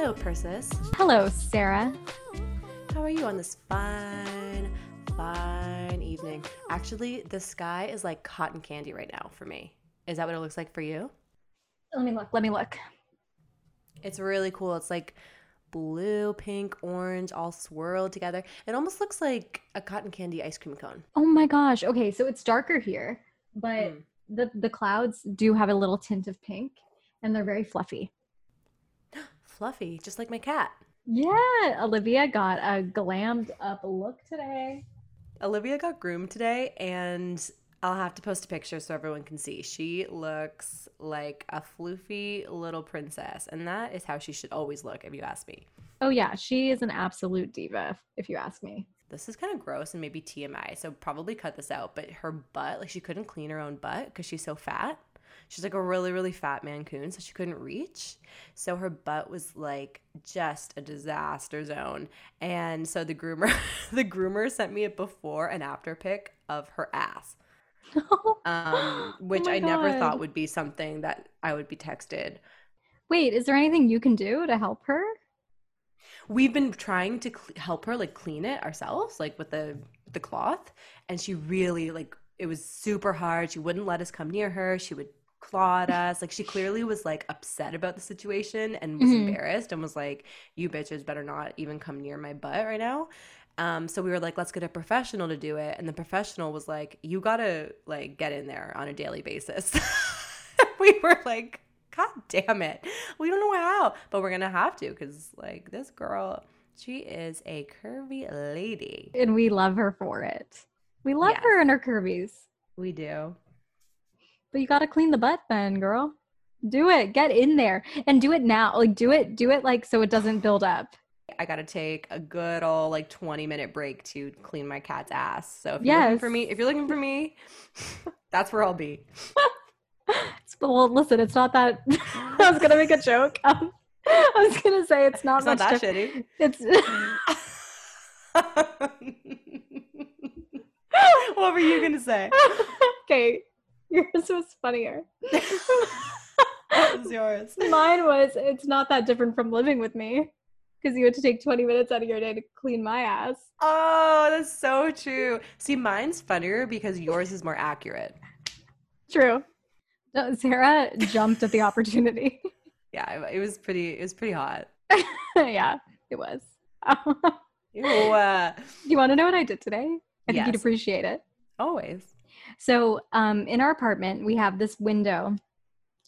Hello, Persis. Hello, Sarah. How are you on this fine, fine evening? Actually, the sky is like cotton candy right now for me. Is that what it looks like for you? Let me look. Let me look. It's really cool. It's like blue, pink, orange, all swirled together. It almost looks like a cotton candy ice cream cone. Oh my gosh. Okay, so it's darker here, but Mm. the the clouds do have a little tint of pink and they're very fluffy. Fluffy, just like my cat. Yeah, Olivia got a glammed up look today. Olivia got groomed today, and I'll have to post a picture so everyone can see. She looks like a floofy little princess, and that is how she should always look, if you ask me. Oh yeah, she is an absolute diva if you ask me. This is kind of gross and maybe TMI, so probably cut this out. But her butt, like she couldn't clean her own butt because she's so fat. She's like a really, really fat Maine Coon, so she couldn't reach. So her butt was like just a disaster zone. And so the groomer, the groomer sent me a before and after pic of her ass. um, which Oh I never thought would be something that I would be texted. Wait, is there anything you can do to help her? We've been trying to cl- help her like clean it ourselves, like with the the cloth, and she really like it was super hard. She wouldn't let us come near her. She would claw at us. Like she clearly was like upset about the situation and was Mhm. embarrassed and was like, "You bitches better not even come near my butt right now." Um, so we were like, let's get a professional to do it. And the professional was like, you gotta like get in there on a daily basis. we were like, God damn it. We don't know how, but we're gonna have to because like this girl, she is a curvy lady. And we love her for it. We love Yes. her and her curvies. We do. But you got to clean the butt then, girl. Do it. Get in there and do it now. Like do it do it like so it doesn't build up. I gotta take a good old like 20 minute break to clean my cat's ass. So if you're looking for me, if you're looking for me, that's where I'll be. Well, listen, it's not that I was going to make a joke. Um, I was going to say it's not It's not that diff- shitty. It's what were you gonna say? okay. Yours was funnier. What was yours? Mine was it's not that different from living with me because you had to take 20 minutes out of your day to clean my ass. Oh, that's so true. See, mine's funnier because yours is more accurate. True. No, Sarah jumped at the opportunity. Yeah, it- it was pretty. It was pretty hot. yeah, it was. Ew, uh, you want to know what I did today? I think you'd appreciate it. always. So, um, in our apartment, we have this window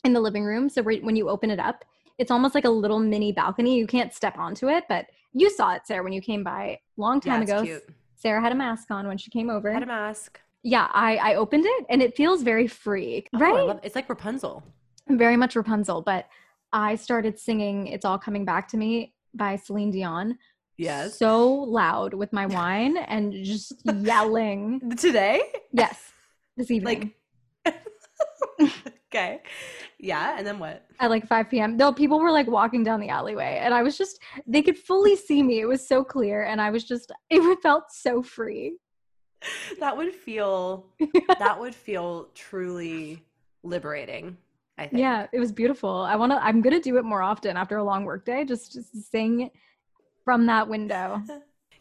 in the living room. So, right when you open it up, it's almost like a little mini balcony. You can't step onto it, but you saw it, Sarah, when you came by long Yeah, time it's ago. cute. Sarah had a mask on when she came over. Had a mask. yeah, I, I opened it and it feels very free, Oh, right? love- it's like Rapunzel. very much Rapunzel. But I started singing "It's All Coming Back to Me" by Celine Dion. Yes. So loud with my wine and just yelling. Today, Yes, this evening. like. okay. Yeah, and then what? at like 5 p.m. Though people were like walking down the alleyway, and I was just, they could fully see me. It was so clear, and I was just, it felt so free. That would feel. That would feel truly liberating. I think. Yeah, it was beautiful. I want to, I'm going to do it more often after a long workday, just, just sing from that window.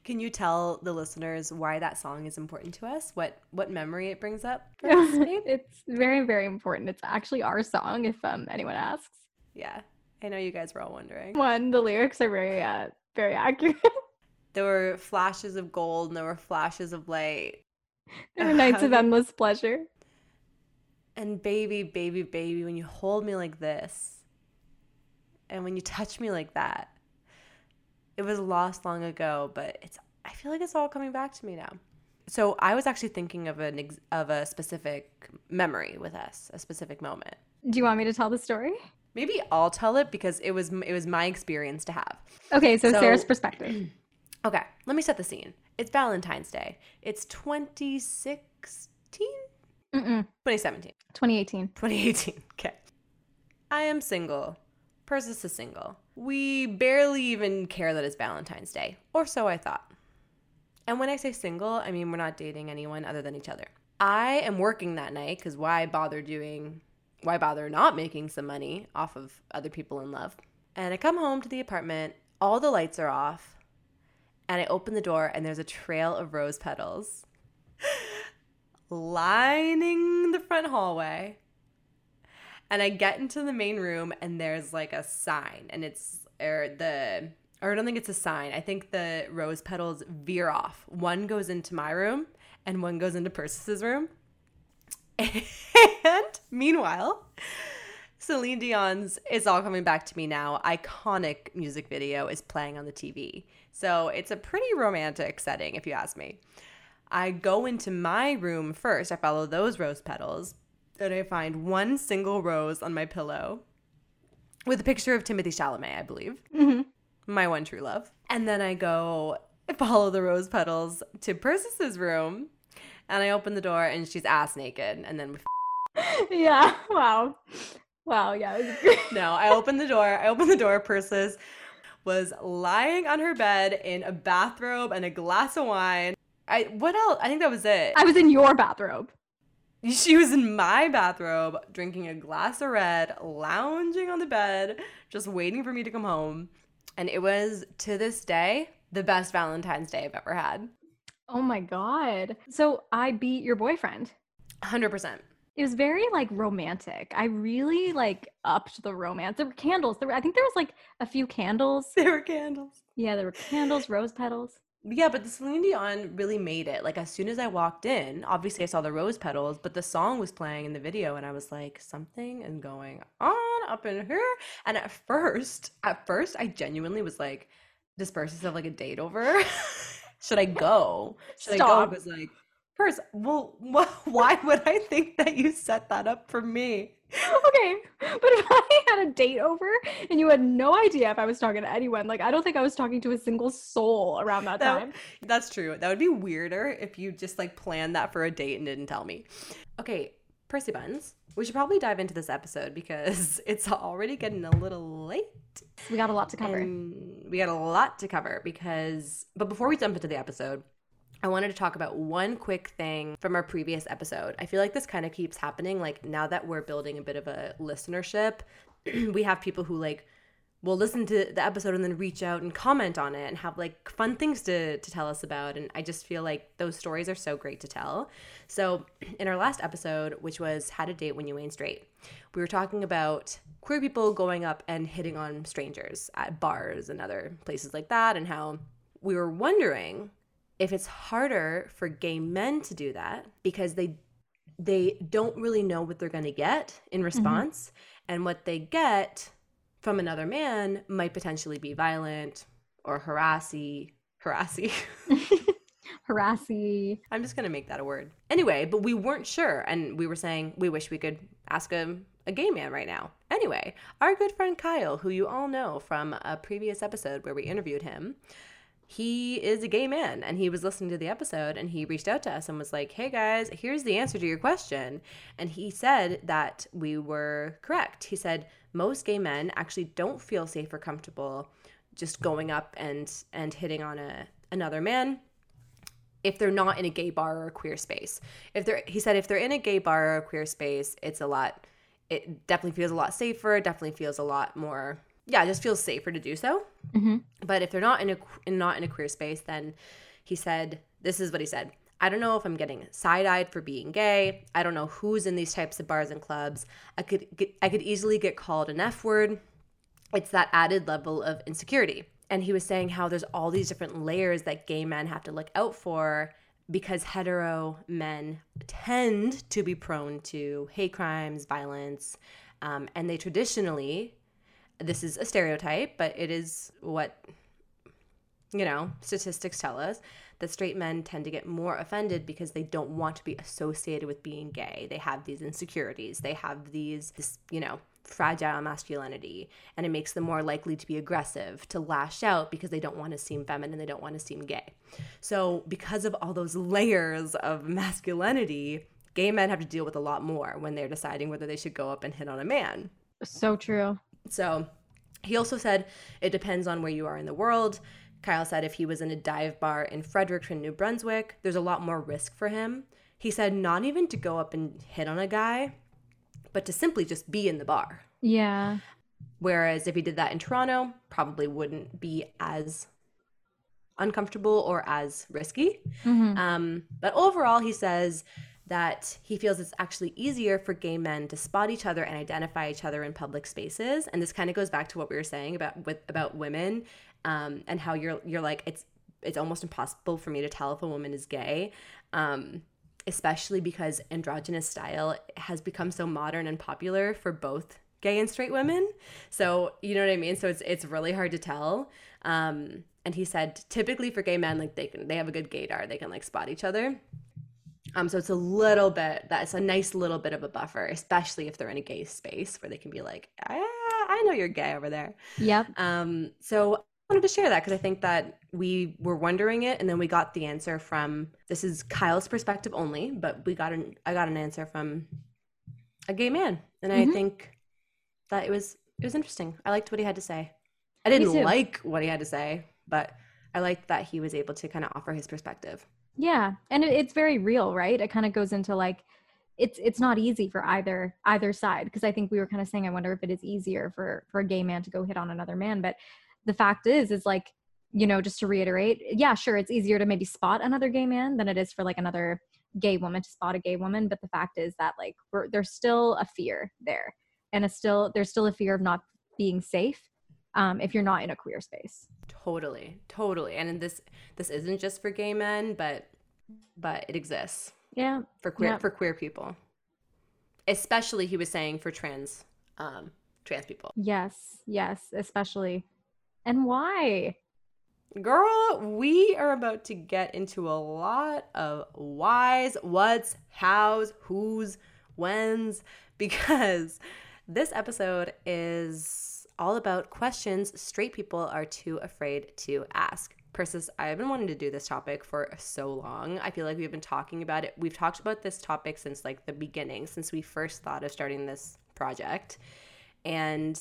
Can you tell the listeners why that song is important to us? What what memory it brings up for us, babe? it's very, very important. It's actually our song, if um, anyone asks. Yeah. I know you guys were all wondering. One, the lyrics are very, uh, very accurate. There were flashes of gold and there were flashes of light. there were nights of endless pleasure. And baby, baby, baby, when you hold me like this and when you touch me like that, it was lost long ago, but it's I feel like it's all coming back to me now. So I was actually thinking of an ex- of a specific memory with us, a specific moment. Do you want me to tell the story? Maybe I'll tell it because it was it was my experience to have. Okay, so, So- Sarah's perspective. Okay, let me set the scene. It's Valentine's Day. It's 2016, Mm-mm. 2017, 2018. 2018. Okay. I am single. Persis is single. We barely even care that it's Valentine's Day, or so I thought. And when I say single, I mean we're not dating anyone other than each other. I am working that night because why bother doing, why bother not making some money off of other people in love? And I come home to the apartment, all the lights are off, and I open the door and there's a trail of rose petals lining the front hallway. And I get into the main room and there's like a sign and it's or the or I don't think it's a sign. I think the rose petals veer off. One goes into my room and one goes into Persis's room. And meanwhile, Celine Dion's It's All Coming Back to Me Now iconic music video is playing on the TV. So it's a pretty romantic setting, if you ask me. I go into my room first. I follow those rose petals, and I find one single rose on my pillow with a picture of Timothée Chalamet, I believe, Mhm. my one true love. And then I go follow the rose petals to Persis's room, and I open the door, and she's ass naked, and then we yeah. Wow. Wow. Yeah. It was great. No, I opened the door. I opened the door. Persis was lying on her bed in a bathrobe and a glass of wine. I what else? I think that was it. I was in your bathrobe. She was in my bathrobe, drinking a glass of red, lounging on the bed, just waiting for me to come home. And it was to this day the best Valentine's Day I've ever had. Oh my god. So I beat your boyfriend. 100%. It was very like romantic. I really like upped the romance. There were candles. There were, I think there was like a few candles. There were candles. Yeah, there were candles, rose petals. Yeah, but the Celine Dion really made it. Like as soon as I walked in, obviously I saw the rose petals, but the song was playing in the video, and I was like, something is going on up in here. And at first, at first, I genuinely was like, does Persis have like a date over? Should I go? Should I go? I was like, Pers, well, wh- why would I think that you set that up for me? Okay, but if I had a date over and you had no idea if I was talking to anyone, like I don't think I was talking to a single soul around that That- time. That's true. That would be weirder if you just like planned that for a date and didn't tell me. Okay, Percy Buns. We should probably dive into this episode because it's already getting a little late. We got a lot to cover. And we got a lot to cover because, but before we jump into the episode, I wanted to talk about one quick thing from our previous episode. I feel like this kind of keeps happening. Like now that we're building a bit of a listenership, we have people who like will listen to the episode and then reach out and comment on it and have like fun things to, to tell us about. And I just feel like those stories are so great to tell. So, in our last episode, which was How to Date When You Ain't Straight, we were talking about queer people going up and hitting on strangers at bars and other places like that, and how we were wondering if it's harder for gay men to do that because they they don't really know what they're going to get in mm-hmm. response and what they get from another man might potentially be violent or harassy harassy. Harassy. i'm just going to make that a word. Anyway but we weren't sure and we were saying we wish we could ask a, a gay man right now. Anyway our good friend kyle who you all know from a previous episode where we interviewed him he is a gay man and he was listening to the episode and he reached out to us and was like hey guys here's the answer to your question. And he said that we were correct. He said most gay men actually don't feel safe or comfortable just going up and and hitting on a another man if they're not in a gay bar or a queer space. If they're he said if they're in a gay bar or a queer space it's a lot it definitely feels a lot safer it definitely feels a lot more yeah it just feels safer to do so hmm but if they're not in a not in a queer space, then he said, "This is what he said." I don't know if I'm getting side-eyed for being gay. I don't know who's in these types of bars and clubs. I could get, I could easily get called an F word. it's that added level of insecurity. And he was saying how there's all these different layers that gay men have to look out for because hetero men tend to be prone to hate crimes, violence, um, and they traditionally, this is a stereotype, but it is what, you know, statistics tell us that straight men tend to get more offended because they don't want to be associated with being gay. They have these insecurities, they have these, this, you know, fragile masculinity. And it makes them more likely to be aggressive to lash out because they don't want to seem feminine they don't want to seem gay. So because of all those layers of masculinity gay men have to deal with a lot more when they're deciding whether they should go up and hit on a man. So true so he also said it depends on where you are in the world kyle said if he was in a dive bar in fredericton new brunswick there's a lot more risk for him he said not even to go up and hit on a guy but to simply just be in the bar. Yeah. Whereas if he did that in Toronto, probably wouldn't be as uncomfortable or as risky. Mm-hmm. Um, but overall, he says that he feels it's actually easier for gay men to spot each other and identify each other in public spaces. And this kind of goes back to what we were saying about with about women um, and how you're you're like it's it's almost impossible for me to tell if a woman is gay. Um, especially because androgynous style has become so modern and popular for both gay and straight women. So, you know what I mean? So it's it's really hard to tell. Um, and he said typically for gay men like they can they have a good gaydar, they can like spot each other. Um, so it's a little bit that's a nice little bit of a buffer, especially if they're in a gay space where they can be like, ah, I know you're gay over there. Yep. Um, so I wanted to share that because I think that we were wondering it, and then we got the answer from this is Kyle's perspective only, but we got an I got an answer from a gay man, and mm-hmm. I think that it was it was interesting. I liked what he had to say. I didn't like what he had to say, but I liked that he was able to kind of offer his perspective. Yeah, and it, it's very real, right? It kind of goes into like it's it's not easy for either either side because I think we were kind of saying I wonder if it is easier for for a gay man to go hit on another man, but the fact is is like you know just to reiterate yeah sure it's easier to maybe spot another gay man than it is for like another gay woman to spot a gay woman but the fact is that like there's still a fear there and it's still there's still a fear of not being safe um, if you're not in a queer space. Totally totally. And this this isn't just for gay men but but it exists yeah for queer yeah. for queer people. Especially he was saying for trans um trans people. Yes yes especially. And why? Girl, we are about to get into a lot of whys, what's, hows, who's, whens, because this episode is all about questions straight people are too afraid to ask. Persis, I've been wanting to do this topic for so long. I feel like we've been talking about it. We've talked about this topic since like the beginning, since we first thought of starting this project. And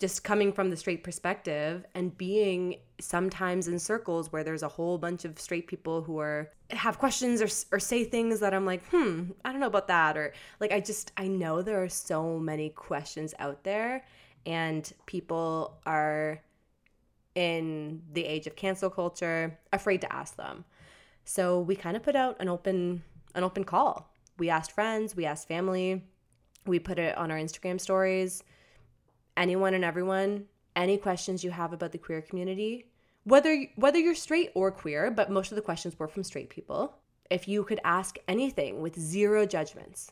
just coming from the straight perspective and being sometimes in circles where there's a whole bunch of straight people who are have questions or, or say things that I'm like, hmm, I don't know about that. Or like, I just, I know there are so many questions out there and people are in the age of cancel culture afraid to ask them. So we kind of put out an open, an open call. We asked friends, we asked family, we put it on our Instagram stories anyone and everyone any questions you have about the queer community, whether whether you're straight or queer, but most of the questions were from straight people. If you could ask anything with zero judgments,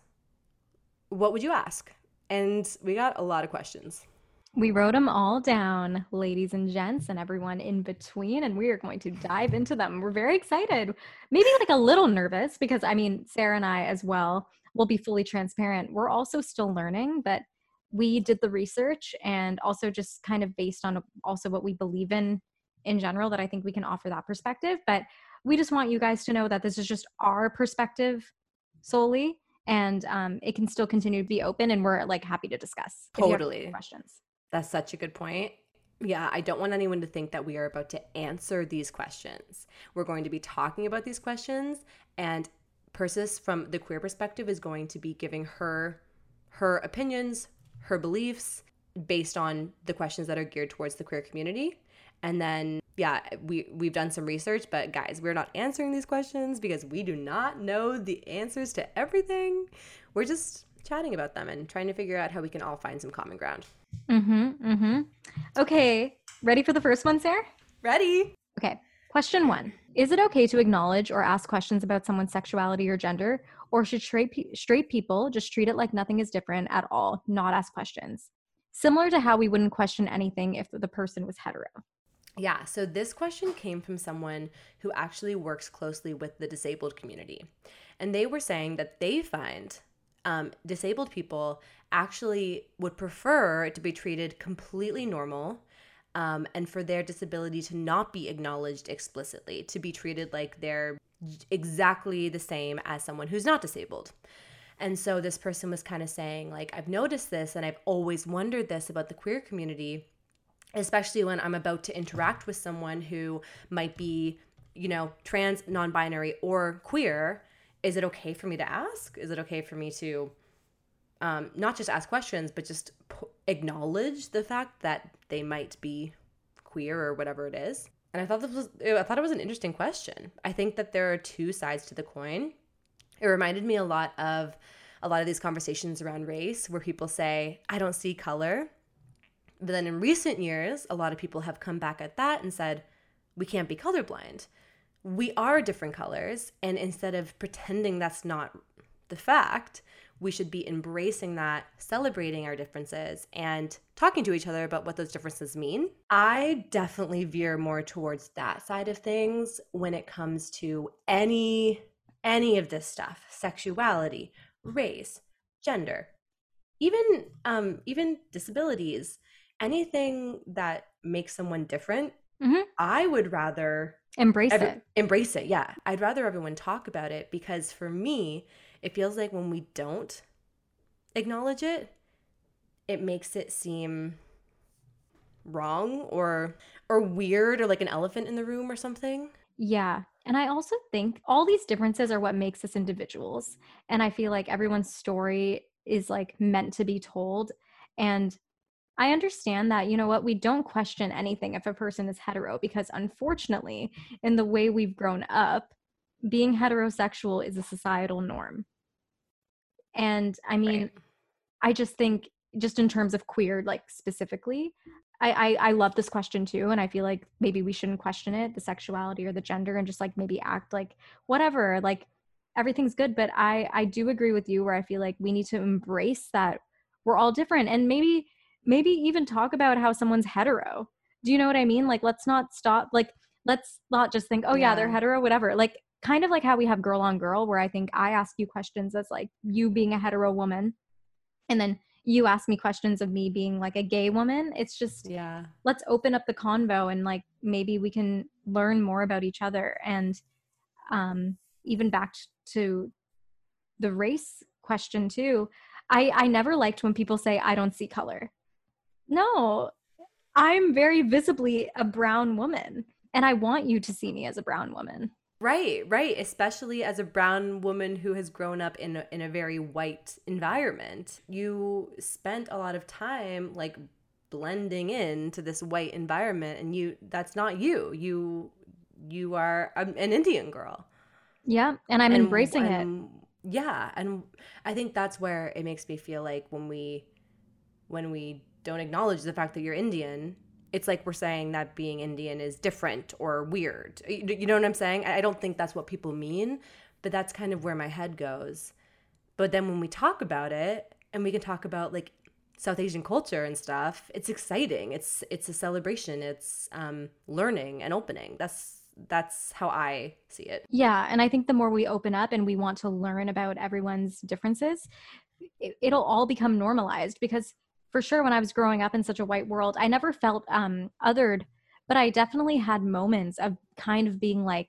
what would you ask? And we got a lot of questions. We wrote them all down, ladies and gents, and everyone in between, and we are going to dive into them. We're very excited, maybe like a little nervous because I mean, Sarah and I as well will be fully transparent. We're also still learning, but we did the research and also just kind of based on also what we believe in in general that I think we can offer that perspective. But we just want you guys to know that this is just our perspective solely and um, it can still continue to be open and we're like happy to discuss totally questions that's such a good point yeah i don't want anyone to think that we are about to answer these questions we're going to be talking about these questions and persis from the queer perspective is going to be giving her her opinions her beliefs based on the questions that are geared towards the queer community. And then yeah, we we've done some research, but guys, we're not answering these questions because we do not know the answers to everything. We're just chatting about them and trying to figure out how we can all find some common ground. Mm-hmm. Mm-hmm. Okay. Ready for the first one, Sarah? Ready. Okay. Question one Is it okay to acknowledge or ask questions about someone's sexuality or gender? Or should straight, pe- straight people just treat it like nothing is different at all, not ask questions? Similar to how we wouldn't question anything if the person was hetero. Yeah, so this question came from someone who actually works closely with the disabled community. And they were saying that they find um, disabled people actually would prefer to be treated completely normal um, and for their disability to not be acknowledged explicitly, to be treated like they're exactly the same as someone who's not disabled. And so this person was kind of saying, like, I've noticed this and I've always wondered this about the queer community, especially when I'm about to interact with someone who might be, you know, trans, non binary, or queer. Is it okay for me to ask? Is it okay for me to um, not just ask questions, but just p- acknowledge the fact that they might be queer or whatever it is. And I thought this was I thought it was an interesting question. I think that there are two sides to the coin. It reminded me a lot of a lot of these conversations around race where people say, "I don't see color." But then in recent years, a lot of people have come back at that and said, "We can't be colorblind." We are different colors, and instead of pretending that's not the fact, we should be embracing that, celebrating our differences, and talking to each other about what those differences mean. I definitely veer more towards that side of things when it comes to any any of this stuff, sexuality, race, gender, even um even disabilities, anything that makes someone different. Mhm. I would rather Embrace every- it. embrace it yeah i'd rather everyone talk about it because for me it feels like when we don't acknowledge it it makes it seem wrong or or weird or like an elephant in the room or something Yeah. And I also think all these differences are what makes us individuals. And I feel like everyone's story is like meant to be told. And I understand that, you know what, we don't question anything if a person is hetero because unfortunately, in the way we've grown up, being heterosexual is a societal norm. And I mean, Right. I just think, just in terms of queer, like specifically, I, I I love this question too, and I feel like maybe we shouldn't question it, the sexuality or the gender, and just like maybe act like whatever, like everything's good. But I I do agree with you where I feel like we need to embrace that we're all different, and maybe maybe even talk about how someone's hetero. Do you know what I mean? Like let's not stop. Like let's not just think, oh yeah, they're hetero, whatever. Like kind of like how we have girl on girl, where I think I ask you questions as like you being a hetero woman, and then you ask me questions of me being like a gay woman. It's just yeah. let's open up the convo and like maybe we can learn more about each other. And um even back to the race question too i i never liked when people say i don't see color. No i'm very visibly a brown woman and i want you to see me as a brown woman right right especially as a brown woman who has grown up in a, in a very white environment you spent a lot of time like blending into this white environment and you that's not you. You you are um, an indian girl. Yeah and i'm And- embracing it. yeah and i think that's where it makes me feel like when we when we don't acknowledge the fact that you're indian it's like we're saying that being indian is different or weird. You know what i'm saying? I I don't think that's what people mean but that's kind of where my head goes. But then when we talk about it and we can talk about like south asian culture and stuff it's exciting. It's it's a celebration. It's um learning and opening. That's that's how i see it. Yeah, and I think the more we open up and we want to learn about everyone's differences, it, it'll all become normalized because for sure when I was growing up in such a white world, I never felt um othered, but I definitely had moments of kind of being like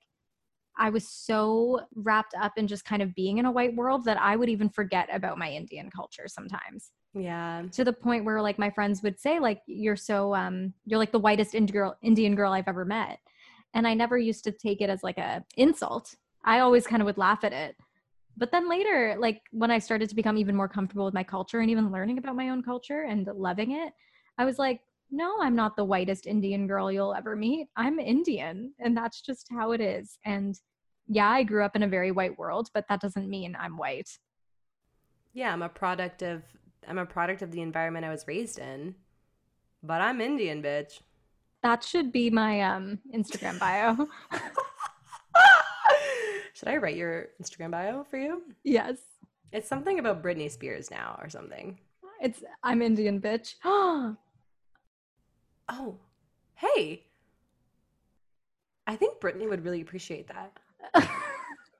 I was so wrapped up in just kind of being in a white world that I would even forget about my Indian culture sometimes. yeah To the point where like my friends would say like you're so um you're like the whitest Indian girl Indian girl I've ever met. And I never used to take it as like a insult. I always kind of would laugh at it. But then later, like when I started to become even more comfortable with my culture and even learning about my own culture and loving it, I was like, no, I'm not the whitest Indian girl you'll ever meet. I'm Indian, and that's just how it is. And yeah, I grew up in a very white world, but that doesn't mean I'm white. yeah i'm a product of i'm a product of the environment i was raised in but I'm Indian, bitch. That should be my um Instagram bio. Should I write your Instagram bio for you? yes. It's something about Britney Spears now or something. It's I'm Indian bitch. Oh, hey. I think Britney would really appreciate that.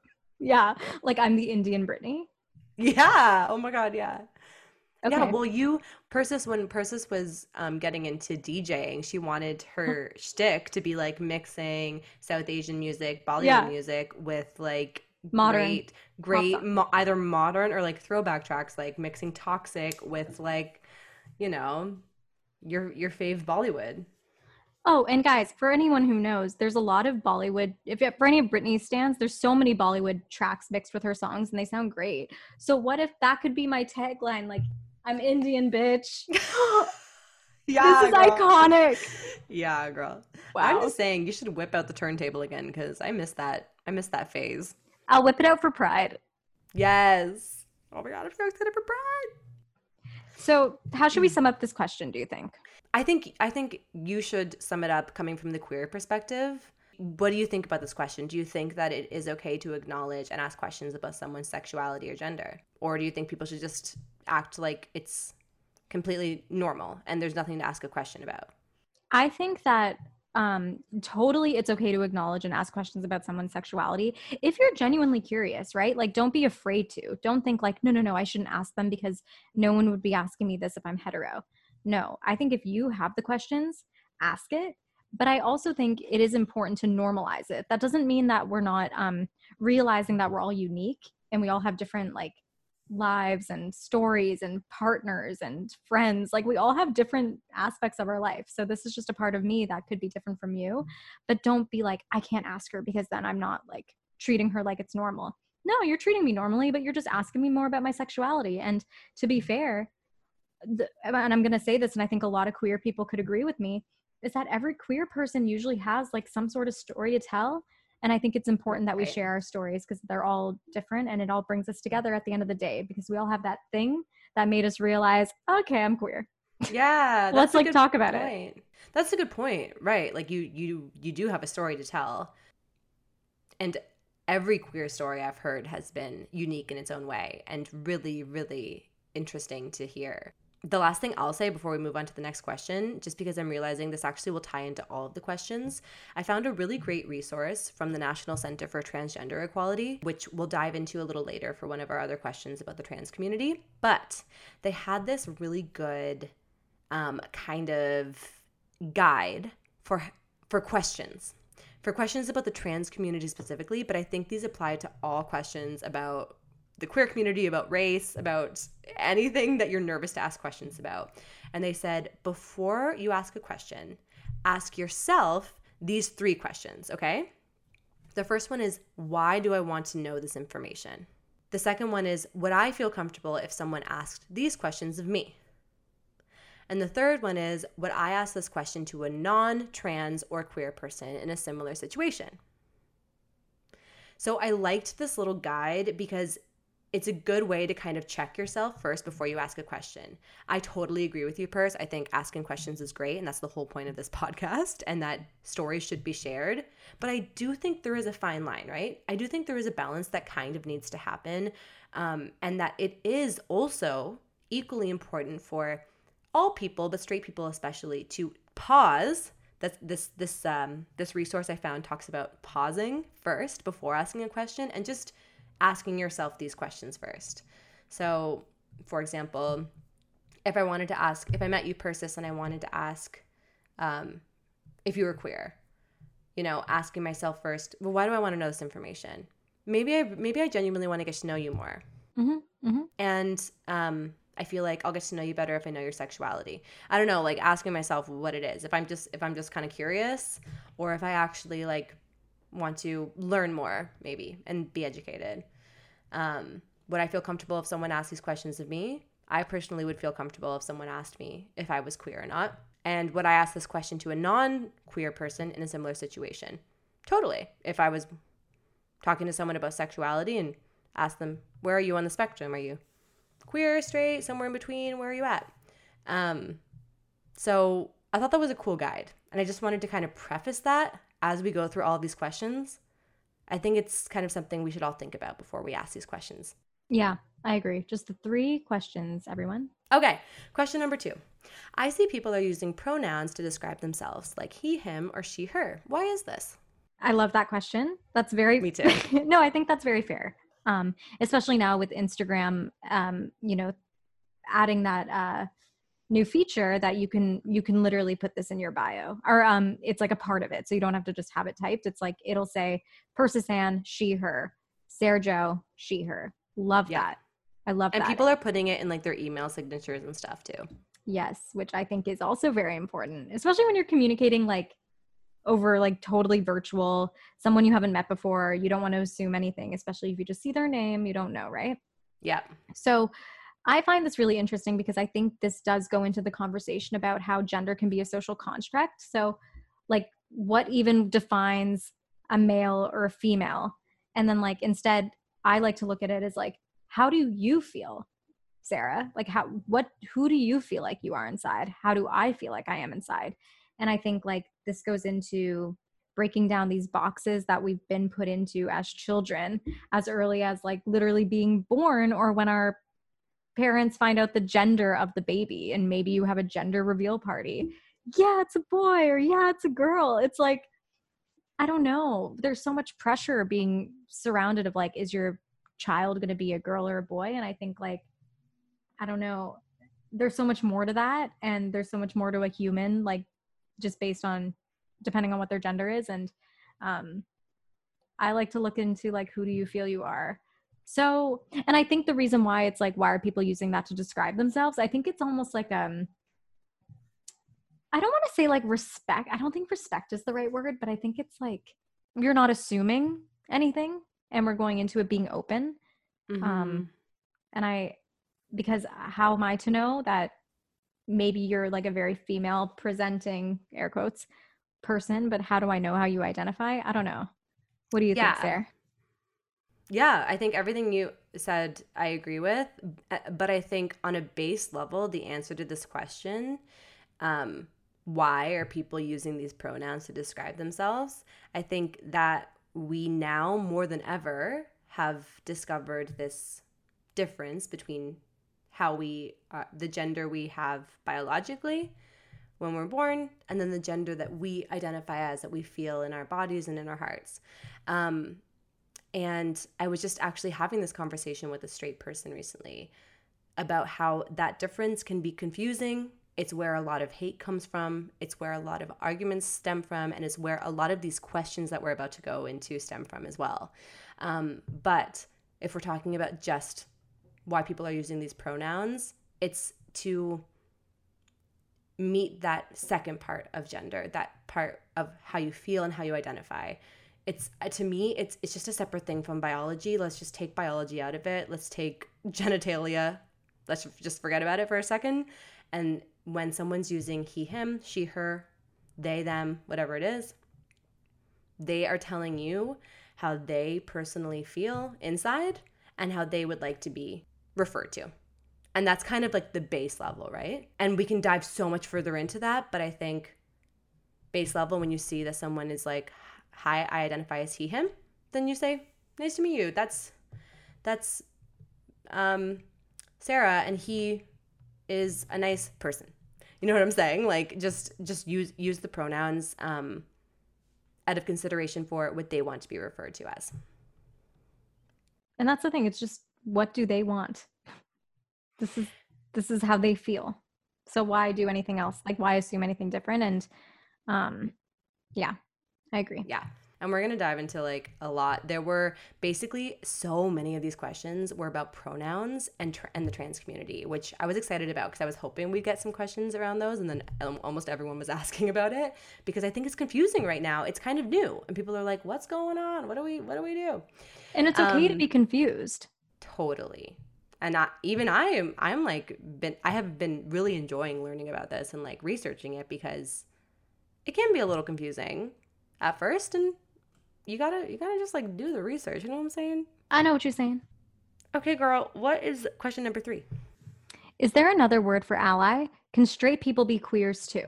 yeah, like I'm the Indian Britney. Yeah. Oh my God. Yeah. Okay. Yeah. Well, you, Persis, when Persis was um, getting into DJing, she wanted her shtick to be like mixing South Asian music, Bollywood Yeah. music with like Modern great, great, songs. mo- either modern or like throwback tracks, like mixing Toxic with like, you know, your your fave Bollywood. Oh, and guys, for anyone who knows, there's a lot of Bollywood. If for any of Britney's stands, there's so many Bollywood tracks mixed with her songs, and they sound great. So what if that could be my tagline? Like, I'm Indian, bitch. Yeah, this is girl. iconic. Yeah, girl. Wow. I'm just saying you should whip out the turntable again because I miss that. I miss that phase. I'll whip it out for Pride. Yes. Oh my god, I'm so excited for Pride. So, how should we Mm. sum up this question? Do you think? I think I think you should sum it up coming from the queer perspective. What do you think about this question? Do you think that it is okay to acknowledge and ask questions about someone's sexuality or gender? Or do you think people should just act like it's completely normal and there's nothing to ask a question about? I think that um totally it's okay to acknowledge and ask questions about someone's sexuality if you're genuinely curious right like don't be afraid to don't think like no no no i shouldn't ask them because no one would be asking me this if i'm hetero no i think if you have the questions ask it but i also think it is important to normalize it. That doesn't mean that we're not um realizing that we're all unique and we all have different like lives and stories and partners and friends. Like we all have different aspects of our life. So this is just a part of me that could be different from you. But don't be like i can't ask her because then i'm not like treating her like it's normal. No you're treating me normally but you're just asking me more about my sexuality. And to be fair the, and i'm going to say this and i think a lot of queer people could agree with me is that every queer person usually has like some sort of story to tell and i think it's important that we Right. share our stories because they're all different and it all brings us together at the end of the day because we all have that thing that made us realize okay i'm queer Yeah, Let's, like, talk about it. That's a good point, right? Like you, you, you do have a story to tell, and every queer story I've heard has been unique in its own way and really, really interesting to hear. The last thing I'll say before we move on to the next question, just because I'm realizing this actually will tie into all of the questions, I found a really great resource from the National Center for Transgender Equality, which we'll dive into a little later for one of our other questions about the trans community. But they had this really good um, kind of guide for for questions for questions about the trans community specifically but i think these apply to all questions about the queer community about race about anything that you're nervous to ask questions about. And they said before you ask a question ask yourself these three questions okay? The first one is why do i want to know this information? The second one is would i feel comfortable if someone asked these questions of me? And the third one is would I ask this question to a non trans or queer person in a similar situation? So I liked this little guide because it's a good way to kind of check yourself first before you ask a question. I totally agree with you, Purse. I think asking questions is great, and that's the whole point of this podcast, and that stories should be shared. But I do think there is a fine line, right? I do think there is a balance that kind of needs to happen, um, and that it is also equally important for all people, but straight people especially, to pause. That's this this um, this resource I found talks about pausing first before asking a question and just asking yourself these questions first. So, for example, if I wanted to ask, if I met you, Persis, and I wanted to ask um, if you were queer, you know, asking myself first, well, why do I want to know this information? Maybe I maybe I genuinely want to get to know you more mm-hmm, mm-hmm. and um i feel like i'll get to know you better if i know your sexuality i don't know like asking myself what it is if i'm just if i'm just kind of curious or if i actually like want to learn more maybe and be educated. Um would i feel comfortable if someone asked these questions of me? I personally would feel comfortable if someone asked me if i was queer or not. And would i ask this question to a non-queer person in a similar situation? Totally. If i was talking to someone about sexuality and ask them where are you on the spectrum? Are you queer straight somewhere in between? Where are you at? Um So I thought that was a cool guide. And I just wanted to kind of preface that as we go through all these questions. I think it's kind of something we should all think about before we ask these questions. Yeah, I agree. Just the three questions, everyone. Okay, question number two. I see people are using pronouns to describe themselves, like he, him, or she, her. Why is this? I love that question. That's very Me too. no, I think that's very fair. Um, especially now with Instagram, um, you know, adding that uh, new feature that you can you can literally put this in your bio, or um, it's like a part of it, so you don't have to just have it typed. It's like it'll say Persisan, she, her, sergio she, her. Love Yeah. that. I love And that. people are putting it in like their email signatures and stuff too. Yes, which I think is also very important, especially when you're communicating like over like totally virtual, someone you haven't met before. You don't want to assume anything, especially if you just see their name, you don't know, right? Yeah. So I find this really interesting because I think this does go into the conversation about how gender can be a social construct. So, like, what even defines a male or a female? And then, like, instead, I like to look at it as like, how do you feel, Sarah? Like, how, what, who do you feel like you are inside? How do I feel like I am inside? And I think, like, this goes into breaking down these boxes that we've been put into as children as early as like literally being born or when our parents find out the gender of the baby and maybe you have a gender reveal party. Yeah it's a boy or yeah it's a girl. It's like i don't know. There's so much pressure being surrounded of like is your child going to be a girl or a boy? And i think like i don't know. There's so much more to that and there's so much more to a human like just based on depending on what their gender is. And um i like to look into like who do you feel you are so and i think the reason why it's like why are people using that to describe themselves? I think it's almost like um i don't want to say like respect i don't think respect is the right word but i think it's like you're not assuming anything and we're going into it being open. Mhm. um and i because how am i to know that maybe you're like a very female presenting air quotes person but how do i know how you identify? I don't know. What do you Yeah. think there Yeah, I think everything you said I agree with, uh, but I think on a base level, the answer to this question, um, why are people using these pronouns to describe themselves? I think that we now more than ever have discovered this difference between how we uh, the gender we have biologically when we're born and then the gender that we identify as that we feel in our bodies and in our hearts um, and I was just actually having this conversation with a straight person recently about how that difference can be confusing. It's where a lot of hate comes from, it's where a lot of arguments stem from, and it's where a lot of these questions that we're about to go into stem from as well. Um, but if we're talking about just why people are using these pronouns, it's to meet that second part of gender, that part of how you feel and how you identify it's uh, to me it's it's just a separate thing from biology. Let's just take biology out of it. Let's take genitalia. Let's just forget about it for a second. And when someone's using he him she her they them whatever it is they are telling you how they personally feel inside and how they would like to be referred to. And that's kind of like the base level right? And we can dive so much further into that but i think base level when you see that someone is like hi i identify as he him then you say nice to meet you. That's that's um sarah and he is a nice person. You know what i'm saying? Like just just use use the pronouns um out of consideration for what they want to be referred to as. And that's the thing it's just what do they want? This is this is how they feel. So why do anything else? Like why assume anything different? And um yeah i agree. Yeah. And we're going to dive into like a lot. There were basically so many of these questions were about pronouns and tr- and the trans community which i was excited about because i was hoping we'd get some questions around those and then um, almost everyone was asking about it because i think it's confusing right now. It's kind of new and people are like what's going on? What do we what do we do? And it's okay to Um, be confused. totally. And I, even i am i'm like been i have been really enjoying learning about this and like researching it because it can be a little confusing at first and you gotta you gotta just like do the research you know what i'm saying i know what you're saying okay girl what is question number three Is there another word for ally? Can straight people be queers too?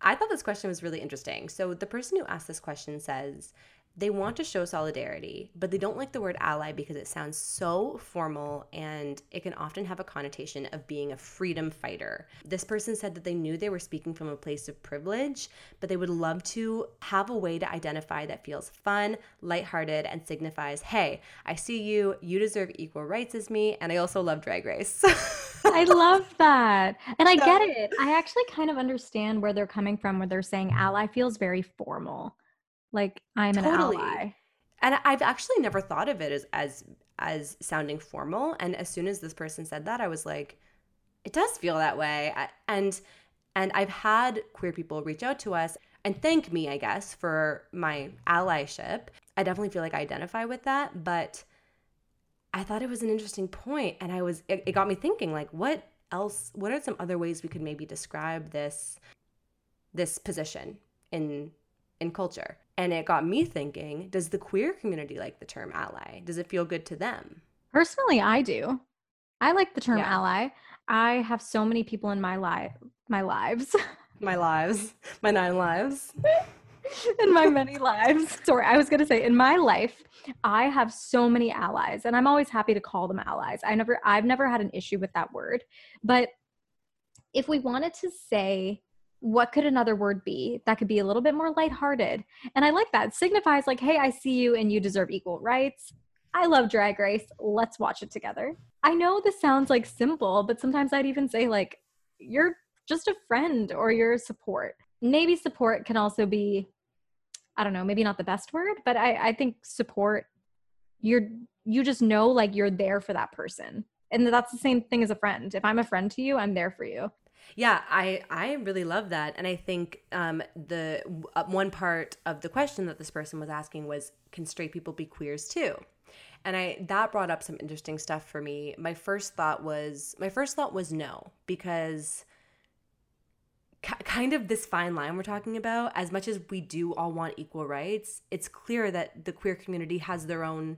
I thought this question was really interesting. So the person who asked this question says they want to show solidarity, but they don't like the word ally because it sounds so formal and it can often have a connotation of being a freedom fighter. This person said that they knew they were speaking from a place of privilege, but they would love to have a way to identify that feels fun, lighthearted, and signifies, hey, I see you, you deserve equal rights as me, and I also love Drag Race. I love that. And I get it. I actually kind of understand where they're coming from, where they're saying ally feels very formal. Like I'm totally. an ally. And I've actually never thought of it as as as sounding formal. And as soon as this person said that, I was like, it does feel that way. And and I've had queer people reach out to us and thank me, I guess, for my allyship. I definitely feel like I identify with that, but I thought it was an interesting point and I was it, it got me thinking like what else what are some other ways we could maybe describe this this position in in culture and it got me thinking does the queer community like the term ally? Does it feel good to them? Personally, I do. I like the term yeah. ally. I have so many people in my life, my lives, my lives, my nine lives. in my many lives. Sorry, I was going to say in my life, I have so many allies and I'm always happy to call them allies. I never I've never had an issue with that word. But if we wanted to say what could another word be that could be a little bit more lighthearted? And I like that. It signifies like, hey, I see you and you deserve equal rights. I love Drag Race. Let's watch it together. I know this sounds like simple, but sometimes I'd even say like, you're just a friend or your support. Maybe support can also be, I don't know, maybe not the best word, but I, I think support, you're, you just know like you're there for that person. And that's the same thing as a friend. If I'm a friend to you, I'm there for you. Yeah, I I really love that, and I think um, the uh, one part of the question that this person was asking was, can straight people be queers too? And I that brought up some interesting stuff for me. My first thought was my first thought was no because kind of this fine line we're talking about as much as we do all want equal rights it's clear that the queer community has their own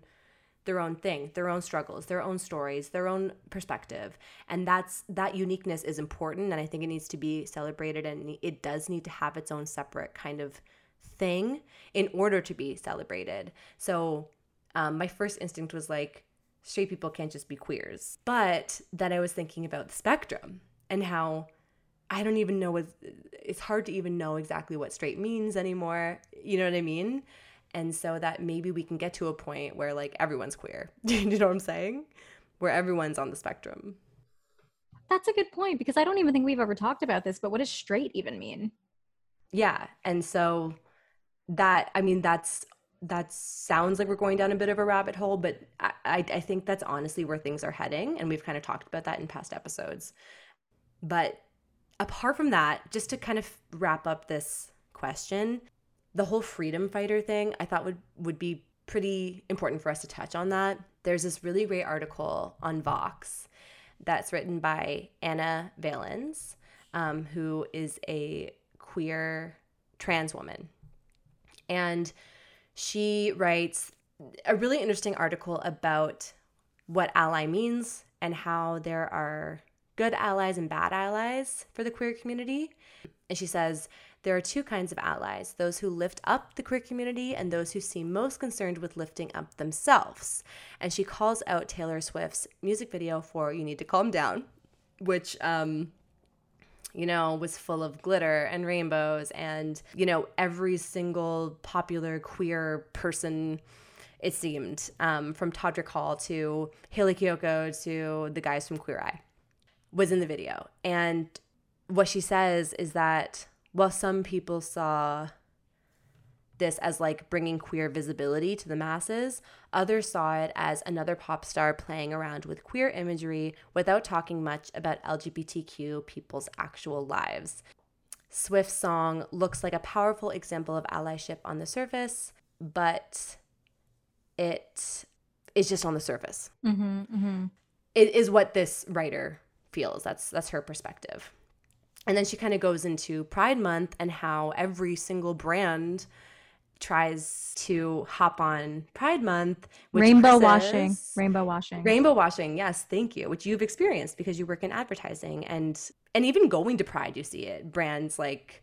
their own thing, their own struggles, their own stories, their own perspective. And that's that uniqueness is important and I think it needs to be celebrated and it does need to have its own separate kind of thing in order to be celebrated. So um, my first instinct was like straight people can't just be queers. But then I was thinking about the spectrum and how I don't even know what it's hard to even know exactly what straight means anymore. You know what I mean? And so that maybe we can get to a point where like everyone's queer. Do you know what i'm saying? Where everyone's on the spectrum. That's a good point because i don't even think we've ever talked about this but what does straight even mean? Yeah and so that i mean that's that sounds like we're going down a bit of a rabbit hole but I, I, I think that's honestly where things are heading and we've kind of talked about that in past episodes. But apart from that just to kind of wrap up this question the whole freedom fighter thing I thought would would be pretty important for us to touch on that. There's this really great article on Vox that's written by Ana Valens, um, who is a queer trans woman. And she writes a really interesting article about what ally means and how there are good allies and bad allies for the queer community. And she says, there are two kinds of allies those who lift up the queer community and those who seem most concerned with lifting up themselves. And she calls out Taylor Swift's music video for You Need to Calm Down, which, um, you know, was full of glitter and rainbows and, you know, every single popular queer person, it seemed, um, from Todrick Hall to Hayley Kiyoko to the guys from Queer Eye, was in the video. And what she says is that while some people saw this as like bringing queer visibility to the masses, others saw it as another pop star playing around with queer imagery without talking much about LGBTQ people's actual lives. Swift's song looks like a powerful example of allyship on the surface, but it is just on the surface. Mm-hmm, mm-hmm. It is what this writer feels. That's that's her perspective. And then she kind of goes into Pride Month and how every single brand tries to hop on Pride Month. which Rainbow Chris washing. Rainbow washing. Rainbow washing, yes, thank you, which you've experienced because you work in advertising and and even going to Pride, you see it. Brands like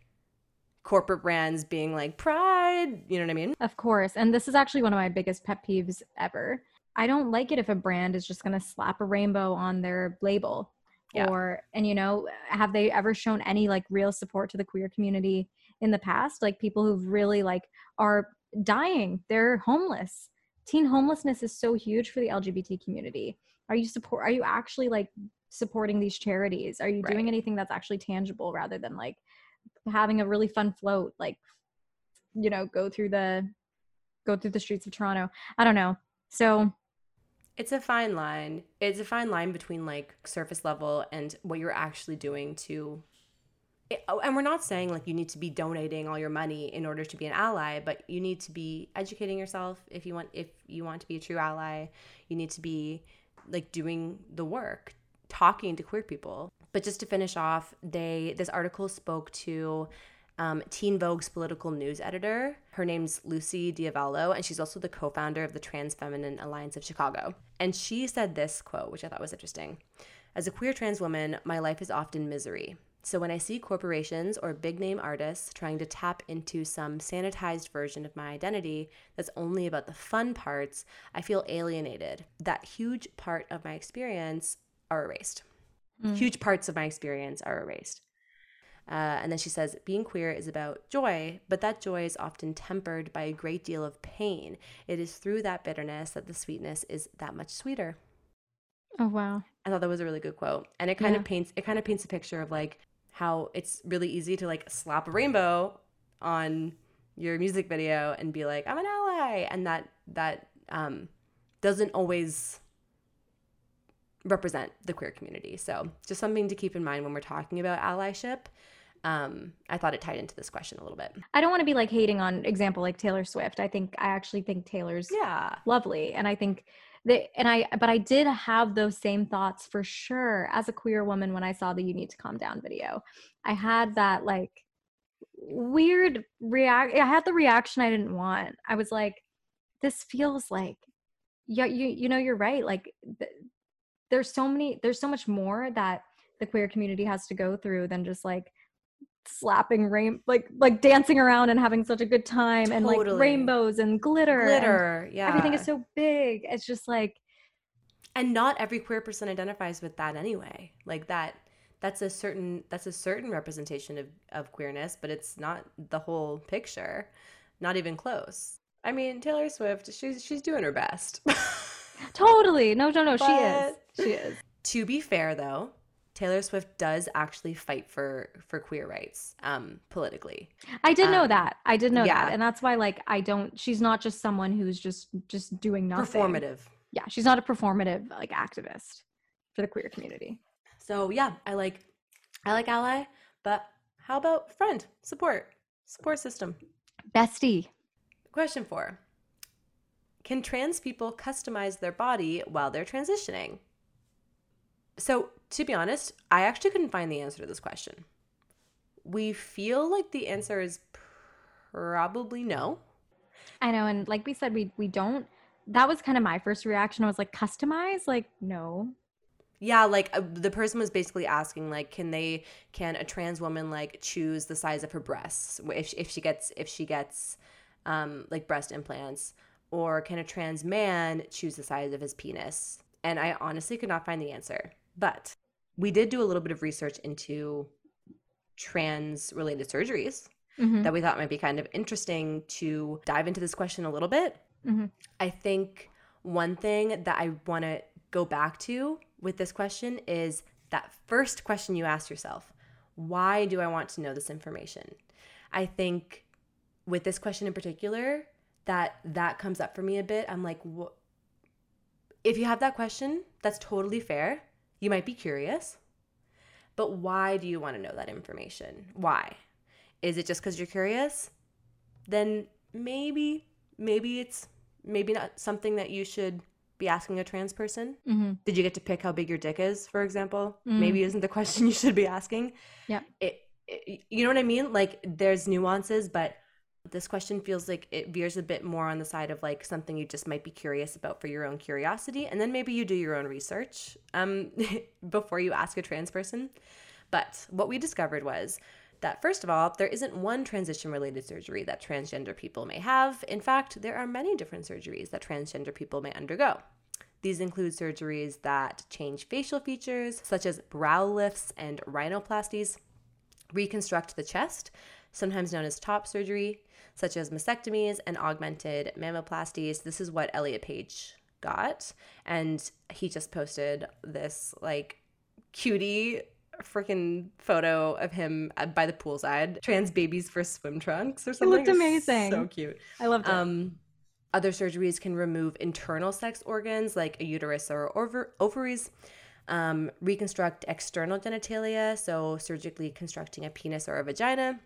corporate brands being like Pride, you know what I mean? Of course. And this is actually one of my biggest pet peeves ever. I don't like it if a brand is just going to slap a rainbow on their label. Yeah. Or, and you know, have they ever shown any like real support to the queer community in the past? Like people who've really like are dying, they're homeless. Teen homelessness is so huge for the LGBT community. Are you support, are you actually like supporting these charities? Are you doing anything that's actually tangible rather than like having a really fun float? Like, you know, go through the, go through the streets of Toronto. I don't know. So It's a fine line. It's a fine line between like surface level and what you're actually doing to oh, and we're not saying like you need to be donating all your money in order to be an ally, but you need to be educating yourself if you want if you want to be a true ally. You need to be like doing the work, talking to queer people. But just to finish off, they this article spoke to um, Teen Vogue's political news editor. Her name's Lucy Diavolo, and she's also the co-founder of the Trans Feminine Alliance of Chicago. And she said this quote, which I thought was interesting. As a queer trans woman, my life is often misery. So when I see corporations or big name artists trying to tap into some sanitized version of my identity that's only about the fun parts, I feel alienated. That huge part of my experience are erased. Mm. Huge parts of my experience are erased. Uh, and then she says, being queer is about joy, but that joy is often tempered by a great deal of pain. It is through that bitterness that the sweetness is that much sweeter. Oh wow. I thought that was a really good quote. And it kind Yeah. of paints it kind of paints a picture of like how it's really easy to like slap a rainbow on your music video and be like, I'm an ally. And that that um doesn't always represent the queer community. So just something to keep in mind when we're talking about allyship. Um, I thought it tied into this question a little bit. I don't want to be like hating on example like Taylor Swift. I think I actually think Taylor's Yeah. lovely and I think that and I but I did have those same thoughts for sure as a queer woman when I saw the you need to calm down video. I had that like weird react I had the reaction I didn't want. I was like this feels like yeah you you know you're right like th- there's so many there's so much more that the queer community has to go through than just like slapping rain like like dancing around and having such a good time and like rainbows and glitter and Glitter. Yeah. everything is so big. It's just like and not every queer person identifies with that anyway. Like that that's a certain that's a certain representation of, of queerness but it's not the whole picture. Not even close. I mean taylor swift she's she's doing her best. Totally. No no no she is. She is. to be fair though taylor swift does actually fight for for queer rights um politically. I did know Um, that. I did know yeah. that and that's why like i don't she's not just someone who's just just doing nothing. Performative. Yeah she's not a performative like activist for the queer community. So yeah i like i like ally but how about friend support support system? Bestie. Question four. Can trans people customize their body while they're transitioning? So, to be honest, I actually couldn't find the answer to this question. We feel like the answer is probably no. i know and like we said we we don't that was kind of my first reaction i was like customize like no Yeah, like uh, the person was basically asking, like, can they, can a trans woman like choose the size of her breasts if if she gets if she gets um, like breast implants, or can a trans man choose the size of his penis? And I honestly could not find the answer, but we did do a little bit of research into trans related surgeries Mhm, that we thought might be kind of interesting to dive into this question a little bit. mhm. I think one thing that I want to go back to with this question is that first question you ask yourself why do I want to know this information? I think with this question in particular, that that comes up for me a bit. I'm like, wh- if you have that question, that's totally fair. You might be curious, but why do you want to know that information? Why? Is it just because you're curious? Then maybe, maybe it's maybe not something that you should be asking a trans person. Mhm. Did you get to pick how big your dick is, for example? Mm. Maybe isn't the question you should be asking. Yeah. It, it, you know what I mean? Like there's nuances, but This question feels like it veers a bit more on the side of like something you just might be curious about for your own curiosity. And then maybe you do your own research um, before you ask a trans person. But what we discovered was that first of all, there isn't one transition related surgery that transgender people may have. In fact, there are many different surgeries that transgender people may undergo. These include surgeries that change facial features, such as brow lifts and rhinoplasties, reconstruct the chest, sometimes known as top surgery, such as mastectomies and augmented mammoplasties. This is what Elliot Page got. And he just posted this like cutie freaking photo of him by the poolside. Trans babies for swim trunks or something. It looked amazing. So cute. I loved it. Um, other surgeries can remove internal sex organs like a uterus or ov- ovaries, um, reconstruct external genitalia, so surgically constructing a penis or a vagina.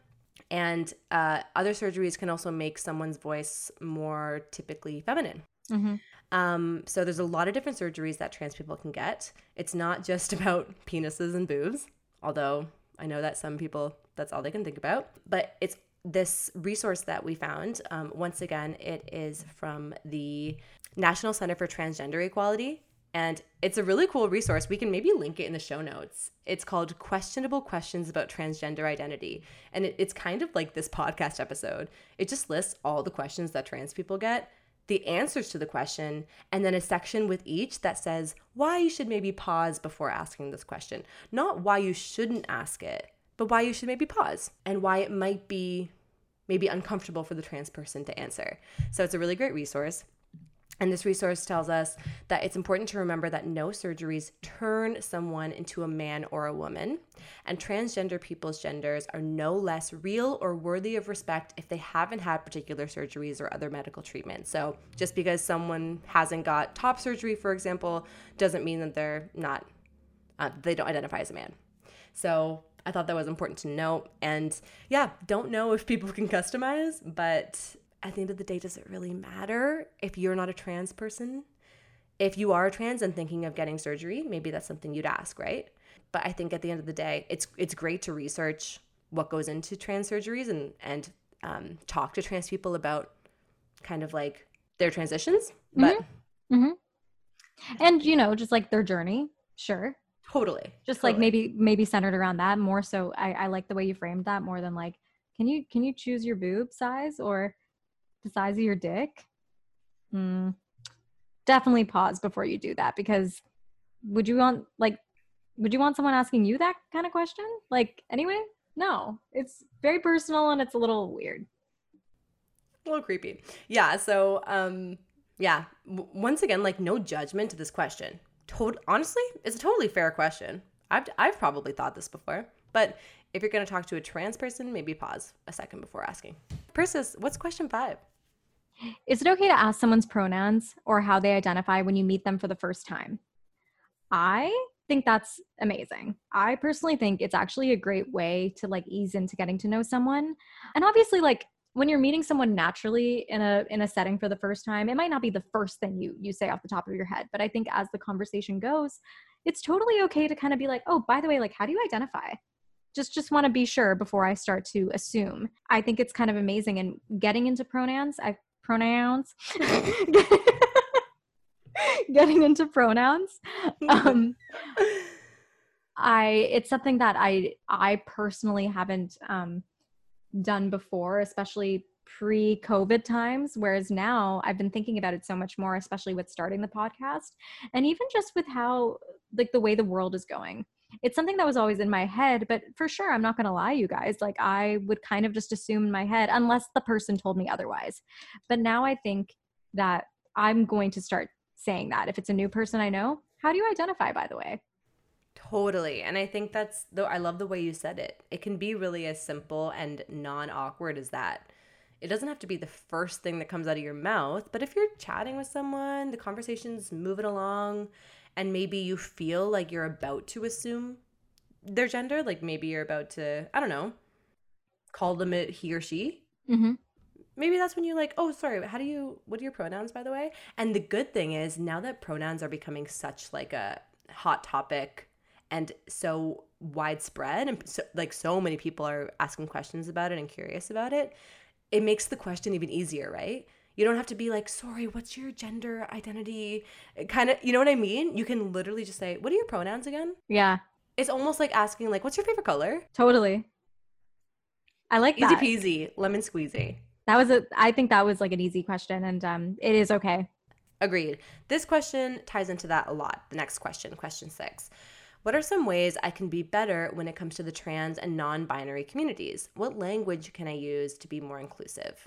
And uh, other surgeries can also make someone's voice more typically feminine. Mm-hmm. Um, so there's a lot of different surgeries that trans people can get. It's not just about penises and boobs, although I know that some people that's all they can think about. But it's this resource that we found. Um, once again, it is from the National Center for Transgender Equality. And it's a really cool resource. We can maybe link it in the show notes. It's called Questionable Questions About Transgender Identity. And it, it's kind of like this podcast episode. It just lists all the questions that trans people get the answers to the question, and then a section with each that says why you should maybe pause before asking this question. Not why you shouldn't ask it, but why you should maybe pause and why it might be maybe uncomfortable for the trans person to answer. So it's a really great resource. And this resource tells us that it's important to remember that no surgeries turn someone into a man or a woman, and transgender people's genders are no less real or worthy of respect if they haven't had particular surgeries or other medical treatment. So, just because someone hasn't got top surgery, for example, doesn't mean that they're not, uh, they don't identify as a man. So, I thought that was important to note. And yeah, don't know if people can customize, but at the end of the day, does it really matter if you're not a trans person? If you are trans and thinking of getting surgery, maybe that's something you'd ask, right? But I think at the end of the day, it's it's great to research what goes into trans surgeries and and um, talk to trans people about kind of like their transitions. But mm-hmm. Mm-hmm. and you know, just like their journey, sure, totally, just totally. like maybe maybe centered around that more. So I, I like the way you framed that more than like, can you can you choose your boob size or the size of your dick, mm, definitely pause before you do that because would you want like would you want someone asking you that kind of question? Like anyway, no. It's very personal and it's a little weird. A little creepy. Yeah, so um yeah, w- once again like no judgment to this question. Tot- honestly, it's a totally fair question. I've I've probably thought this before. But if you're going to talk to a trans person, maybe pause a second before asking. Persis, what's question 5? Is it okay to ask someone's pronouns or how they identify when you meet them for the first time? I think that's amazing. I personally think it's actually a great way to like ease into getting to know someone. And obviously like when you're meeting someone naturally in a in a setting for the first time, it might not be the first thing you you say off the top of your head, but I think as the conversation goes, it's totally okay to kind of be like, "Oh, by the way, like how do you identify?" Just just want to be sure before I start to assume. I think it's kind of amazing and getting into pronouns, I pronouns. Getting into pronouns. Um i it's something that i i personally haven't um done before especially pre covid times whereas now i've been thinking about it so much more especially with starting the podcast and even just with how like the way the world is going it's something that was always in my head but for sure i'm not going to lie you guys like i would kind of just assume in my head unless the person told me otherwise but now i think that i'm going to start saying that if it's a new person i know how do you identify by the way Totally. And I think that's though I love the way you said it. It can be really as simple and non-awkward as that. It doesn't have to be the first thing that comes out of your mouth, but if you're chatting with someone, the conversation's moving along, and maybe you feel like you're about to assume their gender, like maybe you're about to, I don't know, call them it he or she. mm-hmm. Maybe that's when you're like, oh, sorry, how do you, what are your pronouns, by the way? And the good thing is now that pronouns are becoming such like a hot topic and so widespread and so, like so many people are asking questions about it and curious about it it makes the question even easier, right? You don't have to be like, sorry, what's your gender identity? Kind of, you know what I mean? You can literally just say, what are your pronouns again? Yeah, It's almost like asking, like, what's your favorite color? totally. I like Easy that. peasy, lemon squeezy. That was a. I think that was like an easy question, and um, it is okay. Agreed. This question ties into that a lot. The next question, question six. What are some ways I can be better when it comes to the trans and non binary communities? What language can I use to be more inclusive?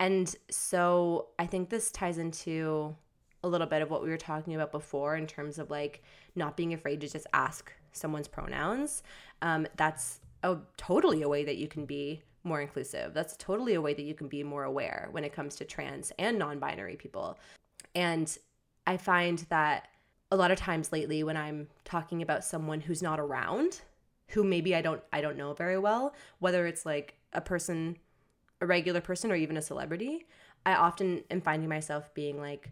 And so I think this ties into a little bit of what we were talking about before in terms of like not being afraid to just ask someone's pronouns. Um, that's a, totally a way that you can be more inclusive. That's totally a way that you can be more aware when it comes to trans and non binary people. And I find that a lot of times lately when I'm talking about someone who's not around, who maybe I don't I don't know very well, whether it's like a person a regular person or even a celebrity, I often am finding myself being like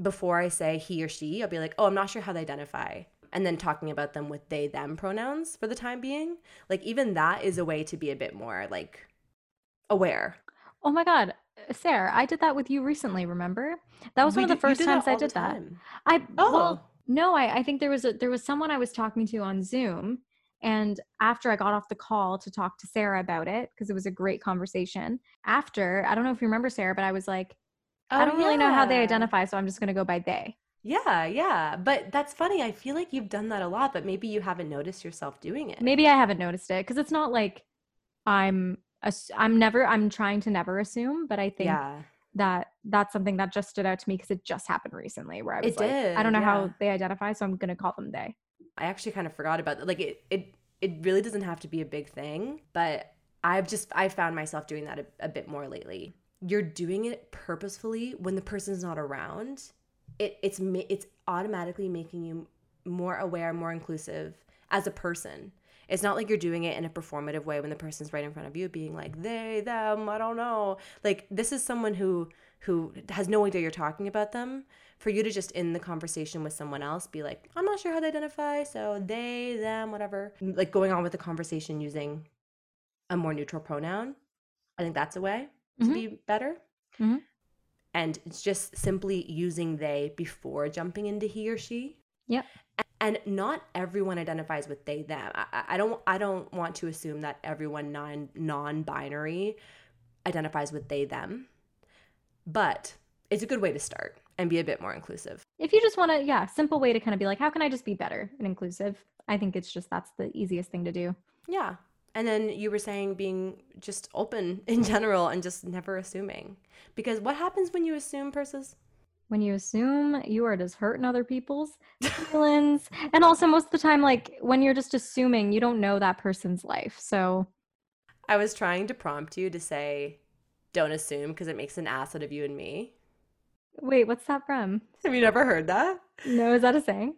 before I say he or she, I'll be like, "Oh, I'm not sure how they identify." And then talking about them with they them pronouns for the time being. Like even that is a way to be a bit more like aware. Oh my god, uh, Sarah, I did that with you recently. Remember? That was We one of the first times I did that. time. I Oh. well, no, I, I think there was a there was someone I was talking to on Zoom, and after I got off the call to talk to Sarah about it because it was a great conversation. After I don't know if you remember Sarah, but I was like, I Oh, don't really know how they identify, so I'm just gonna go by they. Yeah, yeah. But that's funny. I feel like you've done that a lot, but maybe you haven't noticed yourself doing it. Maybe I haven't noticed it because it's not like I'm I'm never I'm trying to never assume, but I think Yeah. that that's something that just stood out to me because it just happened recently where I was It like, I don't know yeah. how they identify, so I'm gonna call them they. I actually kind of forgot about that. Like it, it, it really doesn't have to be a big thing, but I've just I found myself doing that a, a bit more lately. You're doing it purposefully when the person's not around. It it's it's automatically making you more aware, more inclusive as a person. It's not like you're doing it in a performative way when the person's right in front of you, being like they, them, I don't know. Like this is someone who who has no idea you're talking about them. For you to just in the conversation with someone else be like, I'm not sure how they identify, so they, them, whatever. Like going on with the conversation using a more neutral pronoun. I think that's a way to Mhm. be better. Mhm. And it's just simply using they before jumping into he or she Yeah. and not everyone identifies with they them I, I- I don't i don't want to assume that everyone non non-binary identifies with they them but it's a good way to start and be a bit more inclusive If you just want to, yeah, simple way to kind of be like, how can I just be better and inclusive? I think it's just that's the easiest thing to do. yeah and then you were saying being just open in general and just never assuming because what happens when you assume Persis When you assume you are just hurting other people's feelings, and also most of the time, like when you're just assuming, you don't know that person's life. So i was trying to prompt you to say don't assume because it makes an ass out of you and me wait, what's that from? have you never heard that No, is that a saying?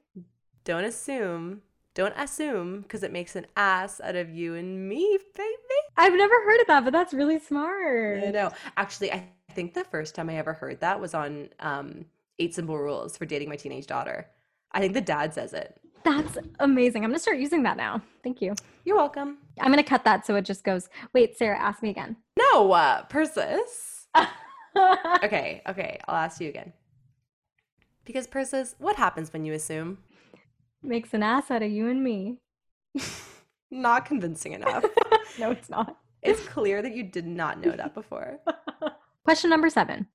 Don't assume. Don't assume because it makes an ass out of you and me, baby. I've never heard of that, but that's really smart. I know. Actually, I think the first time I ever heard that was on um, Eight Simple Rules for Dating My Teenage Daughter. I think the dad says it. That's amazing. I'm gonna start using that now. Thank you. You're welcome. I'm gonna cut that so it just goes. Wait, Sarah, ask me again. No, uh, Persis. Okay, okay. I'll ask you again. Because Persis, what happens when you assume? Makes an ass out of you and me. Not convincing enough. no, it's not. it's clear that you did not know that before. Question number seven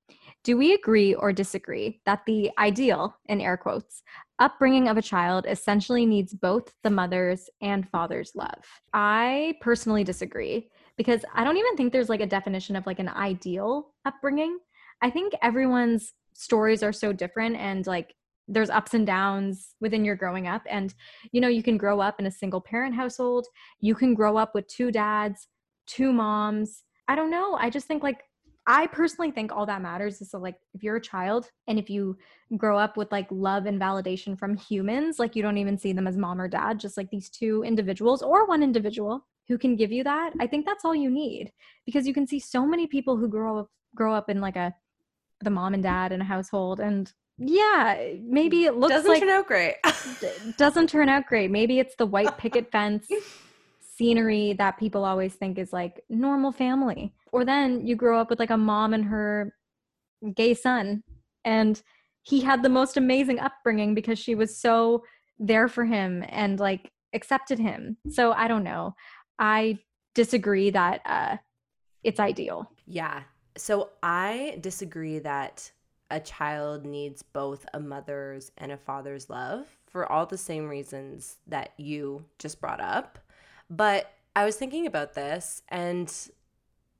Do we agree or disagree that the ideal, in air quotes, upbringing of a child essentially needs both the mother's and father's love? I personally disagree because I don't even think there's like a definition of like an ideal upbringing. I think everyone's stories are so different and like there's ups and downs within your growing up and you know you can grow up in a single parent household you can grow up with two dads two moms i don't know i just think like I personally think all that matters is so like if you're a child and if you grow up with like love and validation from humans, like you don't even see them as mom or dad, just like these two individuals or one individual who can give you that. I think that's all you need because you can see so many people who grow up grow up in like a the mom and dad in a household and yeah, maybe it looks Doesn't like turn out great. doesn't turn out great. Maybe it's the white picket fence scenery that people always think is like normal family. Or then you grow up with like a mom and her gay son and he had the most amazing upbringing because she was so there for him and like accepted him so i don't know i disagree that uh it's ideal Yeah. So I disagree that a child needs both a mother's and a father's love for all the same reasons that you just brought up. But I was thinking about this and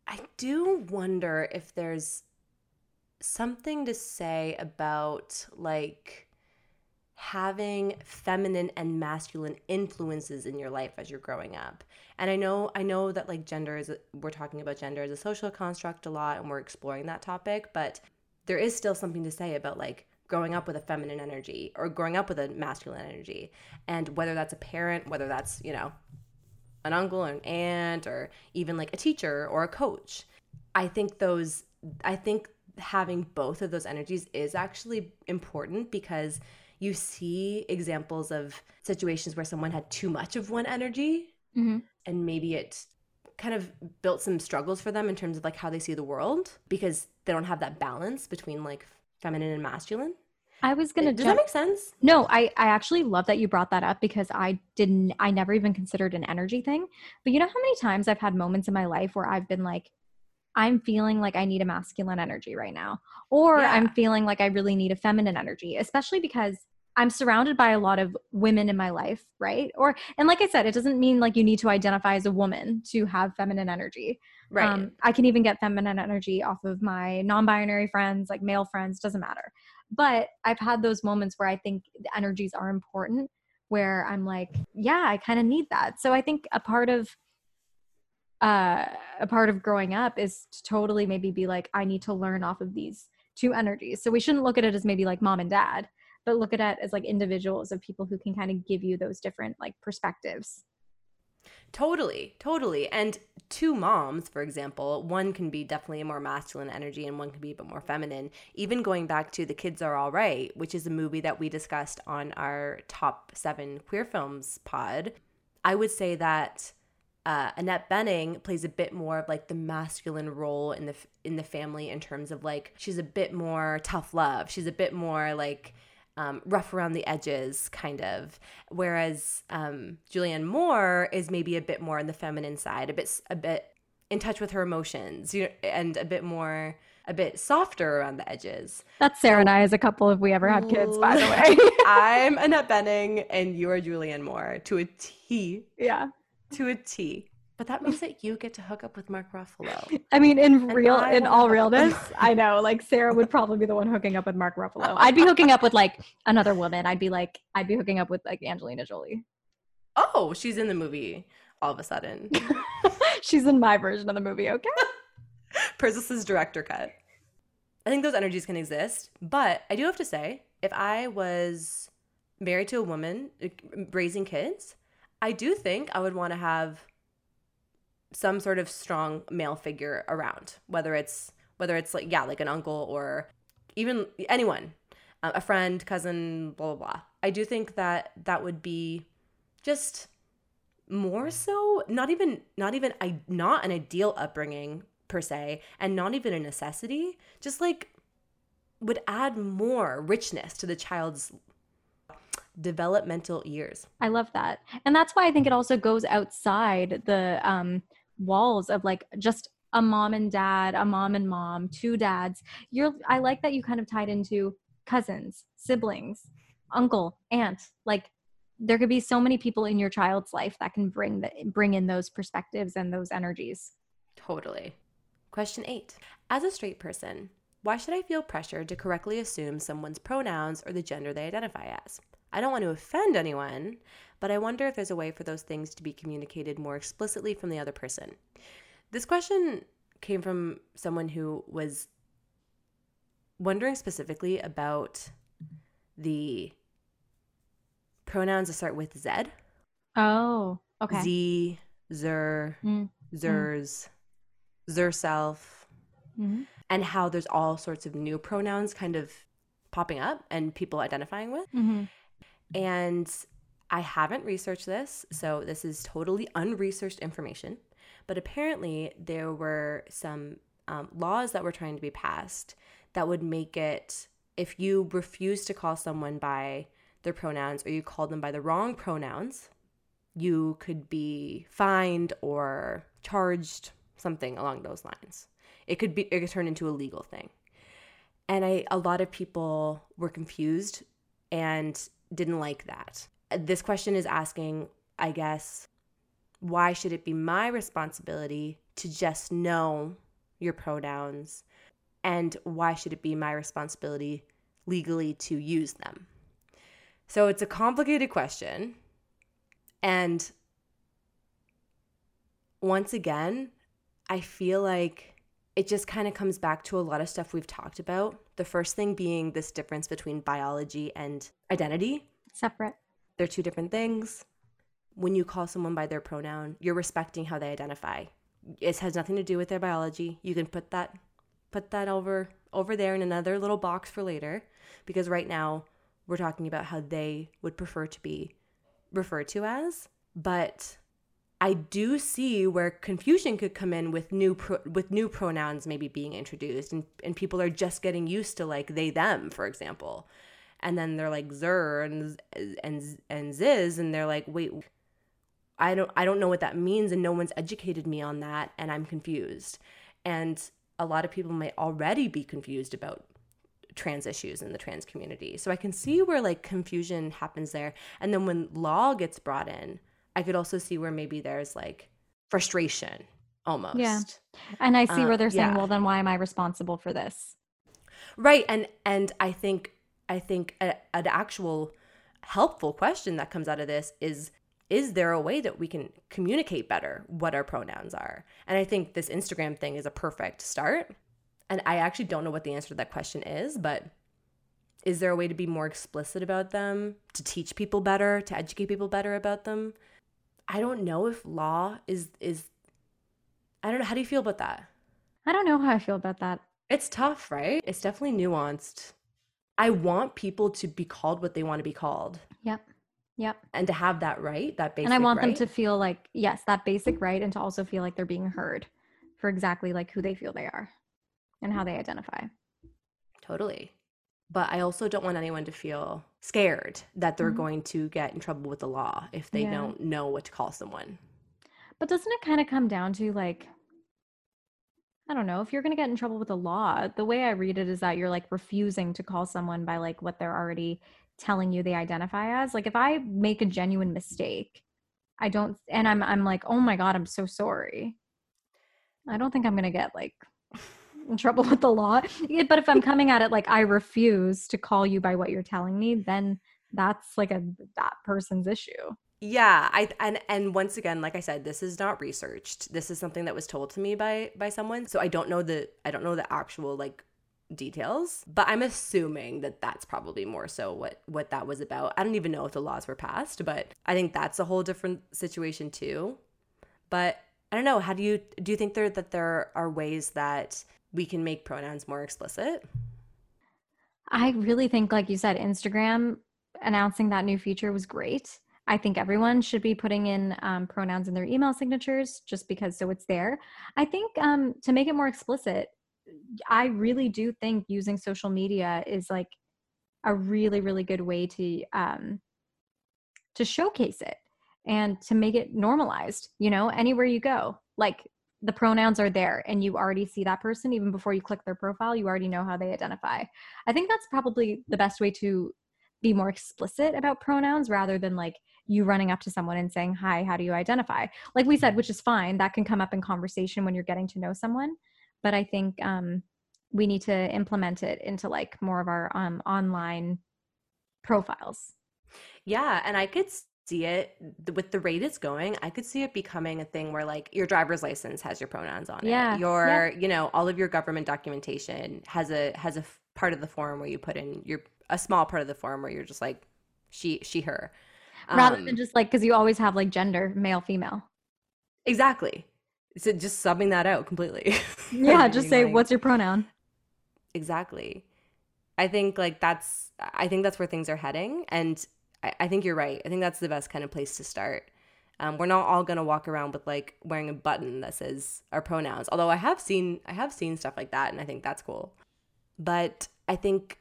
I do wonder if there's something to say about like having feminine and masculine influences in your life as you're growing up. And I know I know that like gender is we're talking about gender as a social construct a lot and we're exploring that topic, but there is still something to say about like growing up with a feminine energy or growing up with a masculine energy and whether that's a parent, whether that's, you know, an uncle or an aunt or even like a teacher or a coach. I think those I think having both of those energies is actually important because you see examples of situations where someone had too much of one energy mm-hmm. and maybe it kind of built some struggles for them in terms of like how they see the world because they don't have that balance between like feminine and masculine. I was gonna Does jump that make sense? No, I, I actually love that you brought that up because I didn't, I never even considered an energy thing. But you know how many times I've had moments in my life where I've been like, I'm feeling like I need a masculine energy right now, or Yeah. I'm feeling like I really need a feminine energy, especially because I'm surrounded by a lot of women in my life, right? Or, and like I said, it doesn't mean like you need to identify as a woman to have feminine energy. Right. Um, I can even get feminine energy off of my non binary friends, like male friends, doesn't matter. But I've had those moments where I think the energies are important, where I'm like, yeah, I kind of need that. So I think a part of, uh, a part of growing up is to totally maybe be like, I need to learn off of these two energies. So we shouldn't look at it as maybe like mom and dad, but look at it as like individuals of people who can kind of give you those different like perspectives. Totally, totally. And two moms, for example, one can be definitely a more masculine energy and one can be a bit more feminine. Even going back to The Kids Are All Right, which is a movie that we discussed on our top seven queer films pod, I would say that uh, Annette Bening plays a bit more of like the masculine role in the in the family in terms of like she's a bit more tough love. She's a bit more like um, rough around the edges, kind of. Whereas um, Julianne Moore is maybe a bit more on the feminine side, a bit a bit in touch with her emotions, you know, and a bit more a bit softer around the edges. That's Sarah and I as a couple if we ever had kids, by the way. I'm Annette Bening, and you are Julianne Moore to a T, yeah. to a T. But that means that you get to hook up with Mark Ruffalo. I mean, in And real, I in all realness, I know. Like Sarah would probably be the one hooking up with Mark Ruffalo. Oh. I'd be hooking up with like another woman. I'd be like, I'd be hooking up with like Angelina Jolie. Oh, she's in the movie all of a sudden. She's in my version of the movie. Okay. Persis' director cut. I think those energies can exist, but I do have to say, if I was married to a woman raising kids, I do think I would want to have some sort of strong male figure around, whether it's whether it's like yeah, like an uncle or even anyone, uh, a friend, cousin, blah blah blah. I do think that that would be just more so not even not even I not an ideal upbringing per se and not even a necessity just like would add more richness to the child's developmental years I love that. And that's why I think it also goes outside the um, walls of like just a mom and dad, a mom and mom, two dads. You're I like that you kind of tied into cousins, siblings, uncle, aunt. Like there could be so many people in your child's life that can bring the, bring in those perspectives and those energies. totally question 8 as a straight person why should i feel pressured to correctly assume someone's pronouns or the gender they identify as i don't want to offend anyone but i wonder if there's a way for those things to be communicated more explicitly from the other person this question came from someone who was wondering specifically about the pronouns that start with Z. Oh, okay. Z, Zer, Mm, Zers, Zerself, mhm. and how there's all sorts of new pronouns kind of popping up and people identifying with. Mhm. And I haven't researched this, so this is totally unresearched information. But apparently, there were some um, laws that were trying to be passed that would make it if you refuse to call someone by their pronouns or you call them by the wrong pronouns, you could be fined or charged, something along those lines. It could be it could turn into a legal thing. And I a lot of people were confused and didn't like that. This question is asking, I guess, why should it be my responsibility to just know your pronouns? And why should it be my responsibility legally to use them? So it's a complicated question. And once again, I feel like it just kind of comes back to a lot of stuff we've talked about. The first thing being this difference between biology and identity. Separate. They're two different things. When you call someone by their pronoun, you're respecting how they identify. It has nothing to do with their biology. You can put that put that over over there in another little box for later because right now we're talking about how they would prefer to be referred to as. But I do see where confusion could come in with new pro- with new pronouns maybe being introduced and, and people are just getting used to like they them for example and then they're like zer and and and ziz and they're like wait I don't I don't know what that means and no one's educated me on that and I'm confused and a lot of people might already be confused about trans issues in the trans community. So I can see where like confusion happens there. And then when law gets brought in, I could also see where maybe there's like frustration almost. Yeah. And I see where uh, they're saying, yeah. well, then why am I responsible for this? Right. And and I think I think a, an actual helpful question that comes out of this is is there a way that we can communicate better what our pronouns are? And I think this Instagram thing is a perfect start and I actually don't know what the answer to that question is, but is there a way to be more explicit about them, to teach people better, to educate people better about them? I don't know if law is is I don't know how do you feel about that? I don't know how I feel about that. It's tough, right? It's definitely nuanced. I want people to be called what they want to be called. Yep. Yep. And to have that right, that basic and I want right. them to feel like, yes, that basic right, and to also feel like they're being heard for exactly like who they feel they are and how they identify. Totally. But I also don't want anyone to feel scared that they're Mhm. going to get in trouble with the law if they Yeah. don't know what to call someone. But doesn't it kind of come down to like, I don't know, if you're going to get in trouble with the law, the way I read it is that you're like refusing to call someone by like what they're already telling you they identify as. Like if I make a genuine mistake, I don't, and I'm, I'm like, oh my God, I'm so sorry. I don't think I'm going to get like in trouble with the law. But if I'm coming at it like I refuse to call you by what you're telling me, then that's like a that person's issue. Yeah, I and and once again, like I said, this is not researched. This is something that was told to me by by someone. So I don't know the I don't know the actual like details, but I'm assuming that that's probably more so what what that was about. I don't even know if the laws were passed, but I think that's a whole different situation too. But I don't know, how do you do you think there that there are ways that we can make pronouns more explicit? I really think, like you said, Instagram announcing that new feature was great. I think everyone should be putting in um, pronouns in their email signatures just because so it's there. I think um, to make it more explicit, I really do think using social media is like a really, really good way to um, to showcase it and to make it normalized. You know, anywhere you go, like the pronouns are there and you already see that person even before you click their profile you already know how they identify i think that's probably the best way to be more explicit about pronouns rather than like you running up to someone and saying hi how do you identify like we said which is fine that can come up in conversation when you're getting to know someone but i think um, we need to implement it into like more of our um, online profiles Yeah, and I could see it with the rate it's going. I could see it becoming a thing where like your driver's license has your pronouns on it. Yeah, it. Your, you know, all of your government documentation has a has a part of the form where you put in your a small part of the form where you're just like she she her. Rather Um, than just like because you always have like gender male female exactly. So just subbing that out completely. yeah just say like- what's your pronoun exactly i think like that's i think that's where things are heading and i, I think you're right i think that's the best kind of place to start Um, we're not all gonna walk around with like wearing a button that says our pronouns. Although I have seen I have seen stuff like that, and I think that's cool. But I think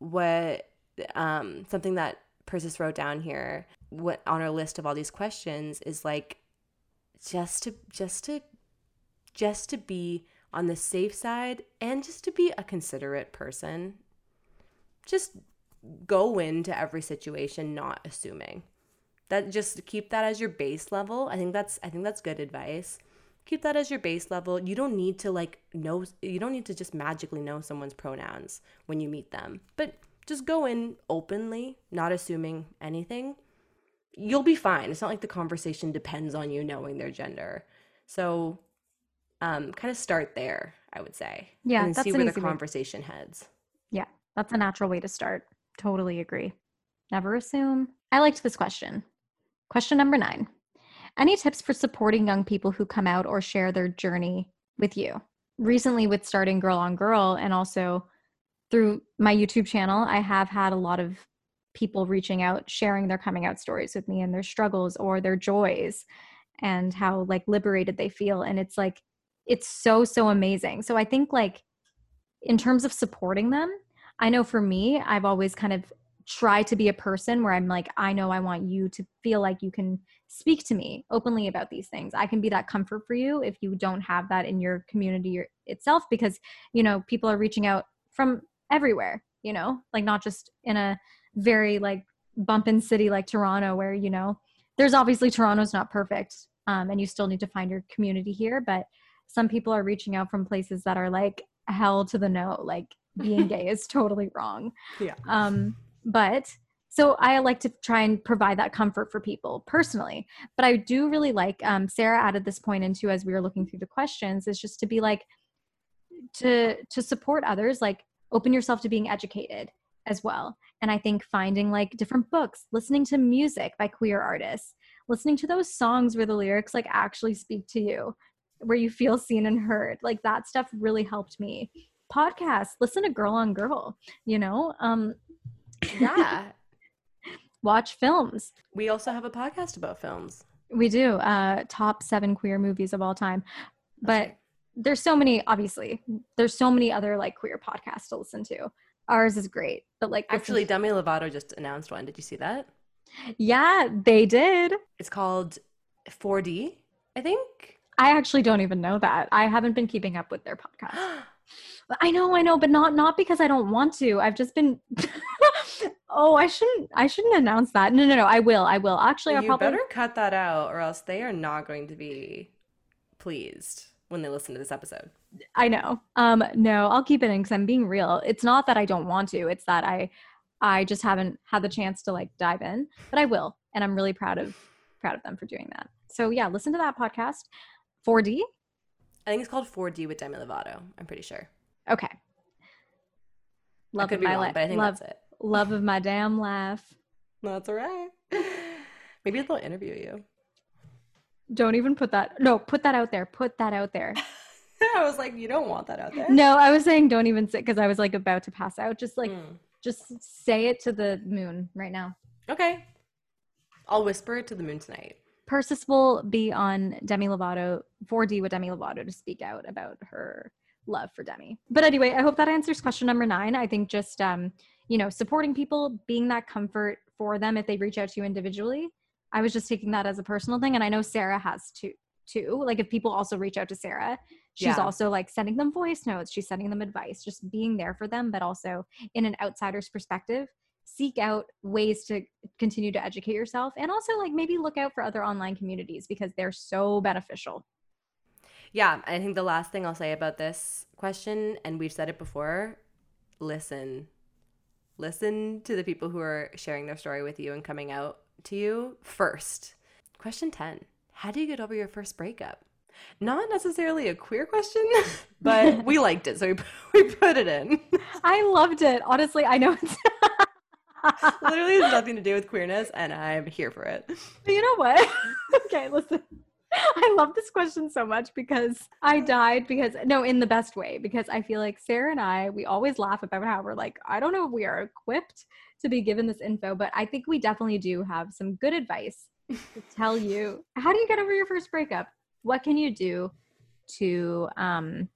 what um, something that Persis wrote down here what on our list of all these questions is like just to just to just to be on the safe side and just to be a considerate person. Just go into every situation not assuming. That just keep that as your base level. I think that's I think that's good advice. Keep that as your base level. You don't need to like know you don't need to just magically know someone's pronouns when you meet them. But just go in openly, not assuming anything. You'll be fine. It's not like the conversation depends on you knowing their gender. So um kind of start there, I would say. Yeah, and that's see an where the easy way. conversation heads. Yeah, that's a natural way to start. Totally agree. Never assume. I liked this question. Question number nine Any tips for supporting young people who come out or share their journey with you? Recently, with starting Girl on Girl and also through my YouTube channel, I have had a lot of people reaching out, sharing their coming out stories with me and their struggles or their joys and how like liberated they feel. And it's like, it's so, so amazing. So I think like in terms of supporting them, I know for me, I've always kind of tried to be a person where I'm like, I know I want you to feel like you can speak to me openly about these things. I can be that comfort for you if you don't have that in your community itself, because, you know, people are reaching out from everywhere, you know, like not just in a very like bumpin' city like Toronto, where, you know, there's obviously Toronto's not perfect um, and you still need to find your community here, but some people are reaching out from places that are like hell to the no, like being gay is totally wrong. Yeah. Um, but so I like to try and provide that comfort for people personally. But I do really like um, Sarah added this point into as we were looking through the questions is just to be like to to support others, like open yourself to being educated as well. And I think finding like different books, listening to music by queer artists, listening to those songs where the lyrics like actually speak to you, where you feel seen and heard, like that stuff really helped me. Podcasts, listen to Girl on Girl, you know, um, Yeah. watch films. we also have a podcast about films. We do uh, top seven queer movies of all time, but. There's so many. Obviously, there's so many other like queer podcasts to listen to. Ours is great, but like Actually, Demi Lovato just announced one. Did you see that? yeah, they did. It's called 4D, I think. I actually don't even know that. I haven't been keeping up with their podcast. I know, I know, but not not because I don't want to. I've just been. oh, I shouldn't. I shouldn't announce that. No, no, no. I will. I will. Actually, I'll you probably. better cut that out, or else they are not going to be pleased when they listen to this episode. I know. Um, no, I'll keep it in because I'm being real. It's not that I don't want to. It's that I, I just haven't had the chance to like dive in, but I will, and I'm really proud of proud of them for doing that. So yeah, listen to that podcast. 4D. I think it's called 4D with Demi Lovato. I'm pretty sure. Okay. I Love could of be my wrong, life. but I think love, that's it. love of my damn life. That's all right. Maybe they'll interview you. Don't even put that. No, put that out there. Put that out there. I was like, you don't want that out there. No, I was saying don't even sit because I was like about to pass out. Just like Mm. just say it to the moon right now. Okay. I'll whisper it to the moon tonight. Persis will be on Demi Lovato 4D with Demi Lovato to speak out about her love for Demi. But anyway, I hope that answers question number nine. I think just um, you know, supporting people, being that comfort for them if they reach out to you individually. I was just taking that as a personal thing, and I know Sarah has too. Too like if people also reach out to Sarah, she's Yeah. also like sending them voice notes. She's sending them advice, just being there for them, but also in an outsider's perspective seek out ways to continue to educate yourself and also like maybe look out for other online communities because they're so beneficial. Yeah, I think the last thing I'll say about this question, and we've said it before, listen. Listen to the people who are sharing their story with you and coming out to you first. Question 10 How do you get over your first breakup? Not necessarily a queer question, but we liked it, so we, we put it in. I loved it. Honestly, I know it's Literally has nothing to do with queerness, and I'm here for it. But you know what? okay, listen. I love this question so much because I died because no, in the best way, because I feel like Sarah and I, we always laugh about how we're like, I don't know if we are equipped to be given this info, but I think we definitely do have some good advice to tell you how do you get over your first breakup? What can you do to um,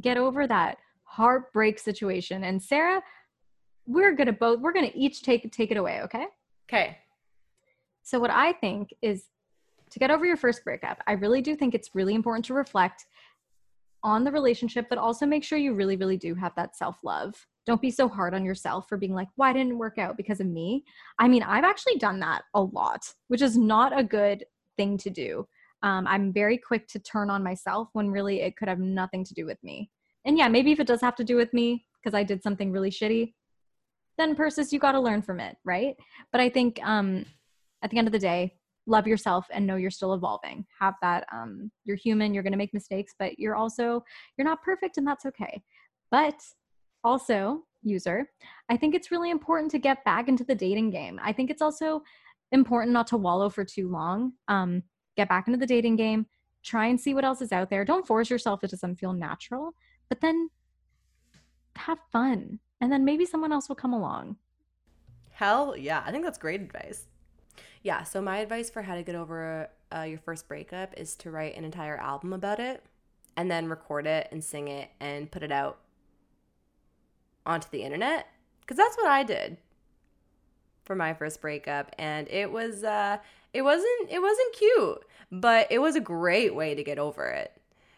get over that heartbreak situation? And Sarah, we're gonna both we're gonna each take take it away, okay? Okay. So what I think is to get over your first breakup, I really do think it's really important to reflect on the relationship, but also make sure you really, really do have that self love. Don't be so hard on yourself for being like, why didn't it work out because of me? I mean, I've actually done that a lot, which is not a good thing to do. Um, I'm very quick to turn on myself when really it could have nothing to do with me. And yeah, maybe if it does have to do with me because I did something really shitty, then Persis, you got to learn from it, right? But I think um, at the end of the day, love yourself and know you're still evolving. Have that um, you're human you're going to make mistakes but you're also you're not perfect and that's okay. But also user i think it's really important to get back into the dating game. I think it's also important not to wallow for too long. Um, get back into the dating game try and see what else is out there. Don't force yourself it doesn't feel natural but then have fun and then maybe someone else will come along. Hell yeah i think that's great advice yeah, so my advice for how to get over uh, your first breakup is to write an entire album about it and then record it and sing it and put it out onto the internet because that's what I did for my first breakup and it was uh it wasn't it wasn't cute, but it was a great way to get over it.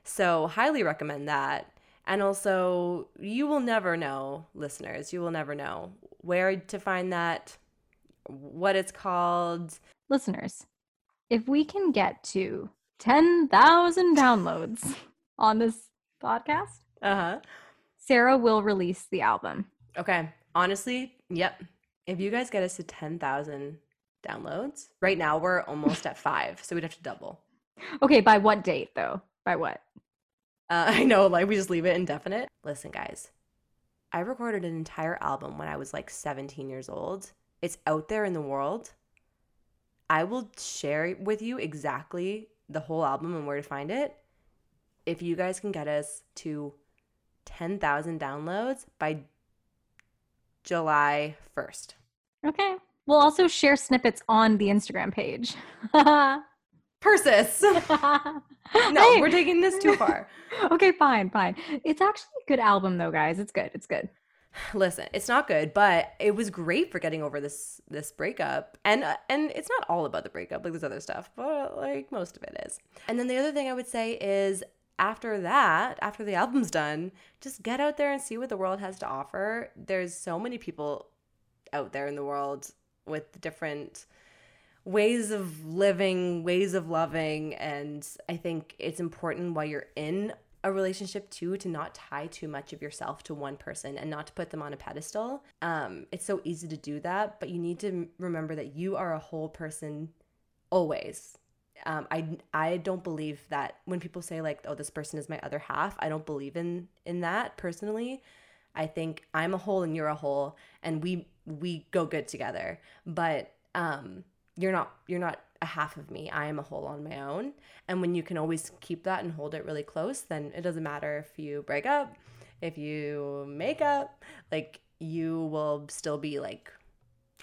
So, highly recommend that. And also, you will never know, listeners, you will never know where to find that what it's called. Listeners, if we can get to 10,000 downloads on this podcast, uh-huh. Sarah will release the album. Okay. Honestly, yep. If you guys get us to 10,000 downloads, right now we're almost at 5, so we'd have to double. Okay, by what date though? By what? Uh, I know, like we just leave it indefinite. Listen, guys, I recorded an entire album when I was like 17 years old it's out there in the world. I will share with you exactly the whole album and where to find it. If you guys can get us to 10,000 downloads by July 1st. Okay. We'll also share snippets on the Instagram page. Persis. no, hey. we're taking this too far. okay, fine, fine. It's actually a good album though, guys. It's good. It's good listen it's not good but it was great for getting over this this breakup. And uh, and it's not all about the breakup like there's other stuff but like most of it is. And then the other thing i would say is after that after the album's done just get out there and see what the world has to offer. There's so many people out there in the world with different ways of living ways of loving and i think it's important while you're in a relationship too to not tie too much of yourself to one person and not to put them on a pedestal. Um, it's so easy to do that, but you need to remember that you are a whole person always. Um, I I don't believe that when people say like, oh, this person is my other half. I don't believe in in that personally. I think I'm a whole and you're a whole, and we we go good together. But um, you're not you're not a half of me. I am a whole on my own. And when you can always keep that and hold it really close, then it doesn't matter if you break up, if you make up, like you will still be like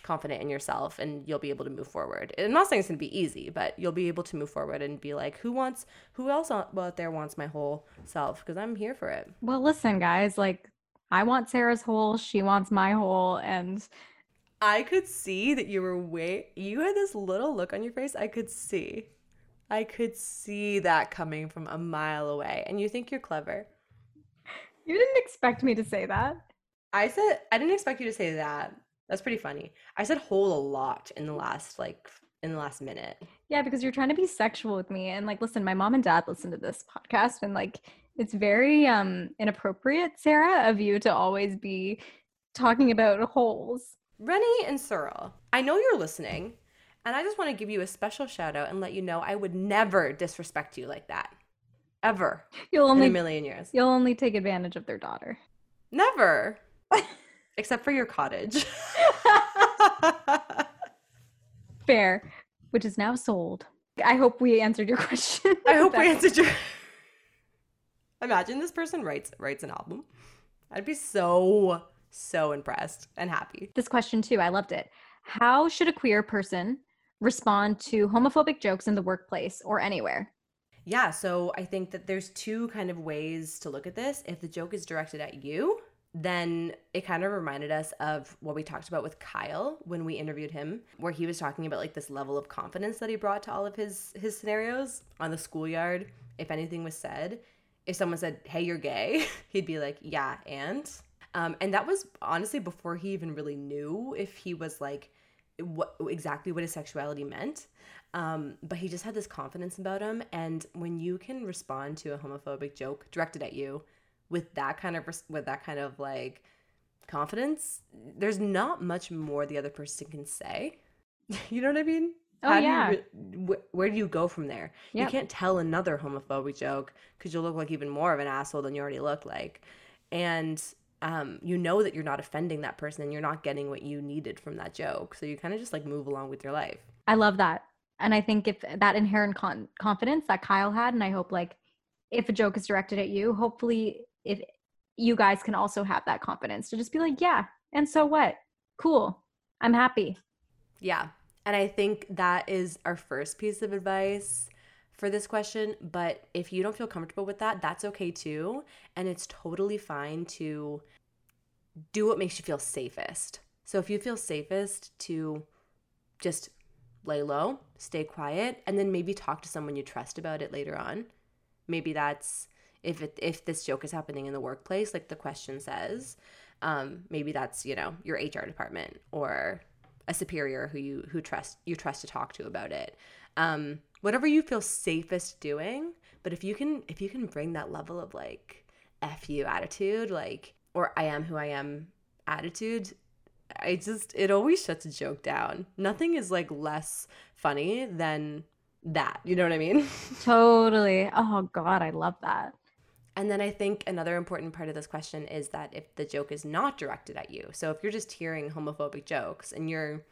confident in yourself and you'll be able to move forward. I'm not saying it's to be easy, but you'll be able to move forward and be like, who wants, who else out there wants my whole self? Because I'm here for it. Well, listen, guys, like I want Sarah's whole, she wants my whole. And I could see that you were way you had this little look on your face. I could see. I could see that coming from a mile away. And you think you're clever. You didn't expect me to say that. I said I didn't expect you to say that. That's pretty funny. I said whole a lot in the last like in the last minute. Yeah, because you're trying to be sexual with me and like listen, my mom and dad listen to this podcast and like it's very um inappropriate, Sarah, of you to always be talking about holes. Rennie and Cyril, I know you're listening, and I just want to give you a special shout out and let you know I would never disrespect you like that. Ever. You'll only in a million years. You'll only take advantage of their daughter. Never. Except for your cottage. Fair, which is now sold. I hope we answered your question. I hope we answered your Imagine this person writes writes an album. I'd be so so impressed and happy. This question too, I loved it. How should a queer person respond to homophobic jokes in the workplace or anywhere? Yeah, so I think that there's two kind of ways to look at this. If the joke is directed at you, then it kind of reminded us of what we talked about with Kyle when we interviewed him, where he was talking about like this level of confidence that he brought to all of his his scenarios on the schoolyard. If anything was said, if someone said, "Hey, you're gay," he'd be like, "Yeah, and," um, and that was honestly before he even really knew if he was like what exactly what his sexuality meant. Um, but he just had this confidence about him, and when you can respond to a homophobic joke directed at you with that kind of with that kind of like confidence, there's not much more the other person can say. you know what I mean? Oh How yeah. Do you, wh- where do you go from there? Yep. You can't tell another homophobic joke because you'll look like even more of an asshole than you already look like, and um, you know that you're not offending that person and you're not getting what you needed from that joke. So you kind of just like move along with your life. I love that, and I think if that inherent con- confidence that Kyle had, and I hope like if a joke is directed at you, hopefully if you guys can also have that confidence to just be like, yeah, and so what? Cool. I'm happy. Yeah. And I think that is our first piece of advice for this question. But if you don't feel comfortable with that, that's okay too. And it's totally fine to do what makes you feel safest. So if you feel safest to just lay low, stay quiet, and then maybe talk to someone you trust about it later on. Maybe that's if it, if this joke is happening in the workplace like the question says um, maybe that's you know your hr department or a superior who you who trust you trust to talk to about it um, whatever you feel safest doing but if you can if you can bring that level of like f you attitude like or i am who i am attitude i just it always shuts a joke down. Nothing is like less funny than that you know what i mean? Totally. Oh god i love that. And then I think another important part of this question is that if the joke is not directed at you, so if you're just hearing homophobic jokes and you're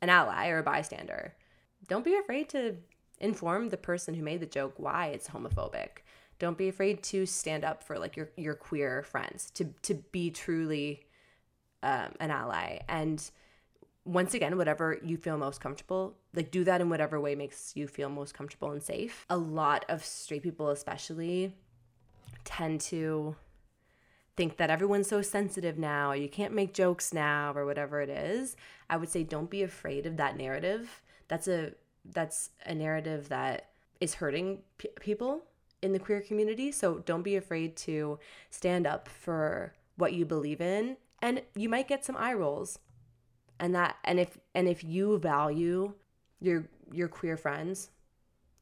an ally or a bystander, don't be afraid to inform the person who made the joke why it's homophobic. Don't be afraid to stand up for like your your queer friends to to be truly um, an ally and once again whatever you feel most comfortable like do that in whatever way makes you feel most comfortable and safe a lot of straight people especially tend to think that everyone's so sensitive now, you can't make jokes now, or whatever it is, I would say don't be afraid of that narrative. That's a that's a narrative that is hurting p- people in the queer community. So don't be afraid to stand up for what you believe in, and you might get some eye rolls. And that and if and if you value your your queer friends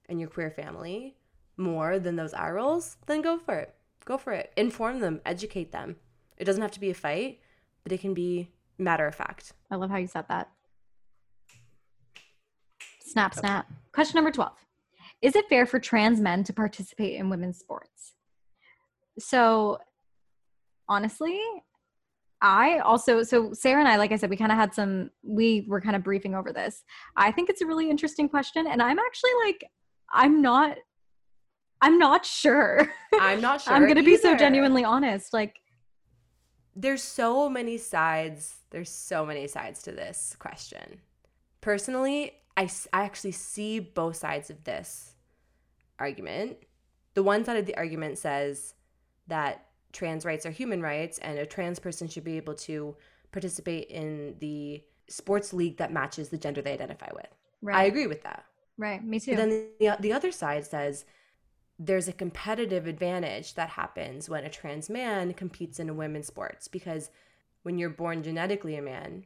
and your queer family, more than those eye rolls, then go for it. Go for it. Inform them, educate them. It doesn't have to be a fight, but it can be matter of fact. I love how you said that. Snap, snap. Question number 12 Is it fair for trans men to participate in women's sports? So, honestly, I also, so Sarah and I, like I said, we kind of had some, we were kind of briefing over this. I think it's a really interesting question. And I'm actually like, I'm not I'm not sure. I'm not sure. I'm going to be so genuinely honest. Like, there's so many sides. There's so many sides to this question. Personally, I, I actually see both sides of this argument. The one side of the argument says that trans rights are human rights and a trans person should be able to participate in the sports league that matches the gender they identify with. Right. I agree with that. Right. Me too. But then the, the other side says there's a competitive advantage that happens when a trans man competes in a women's sports because when you're born genetically a man,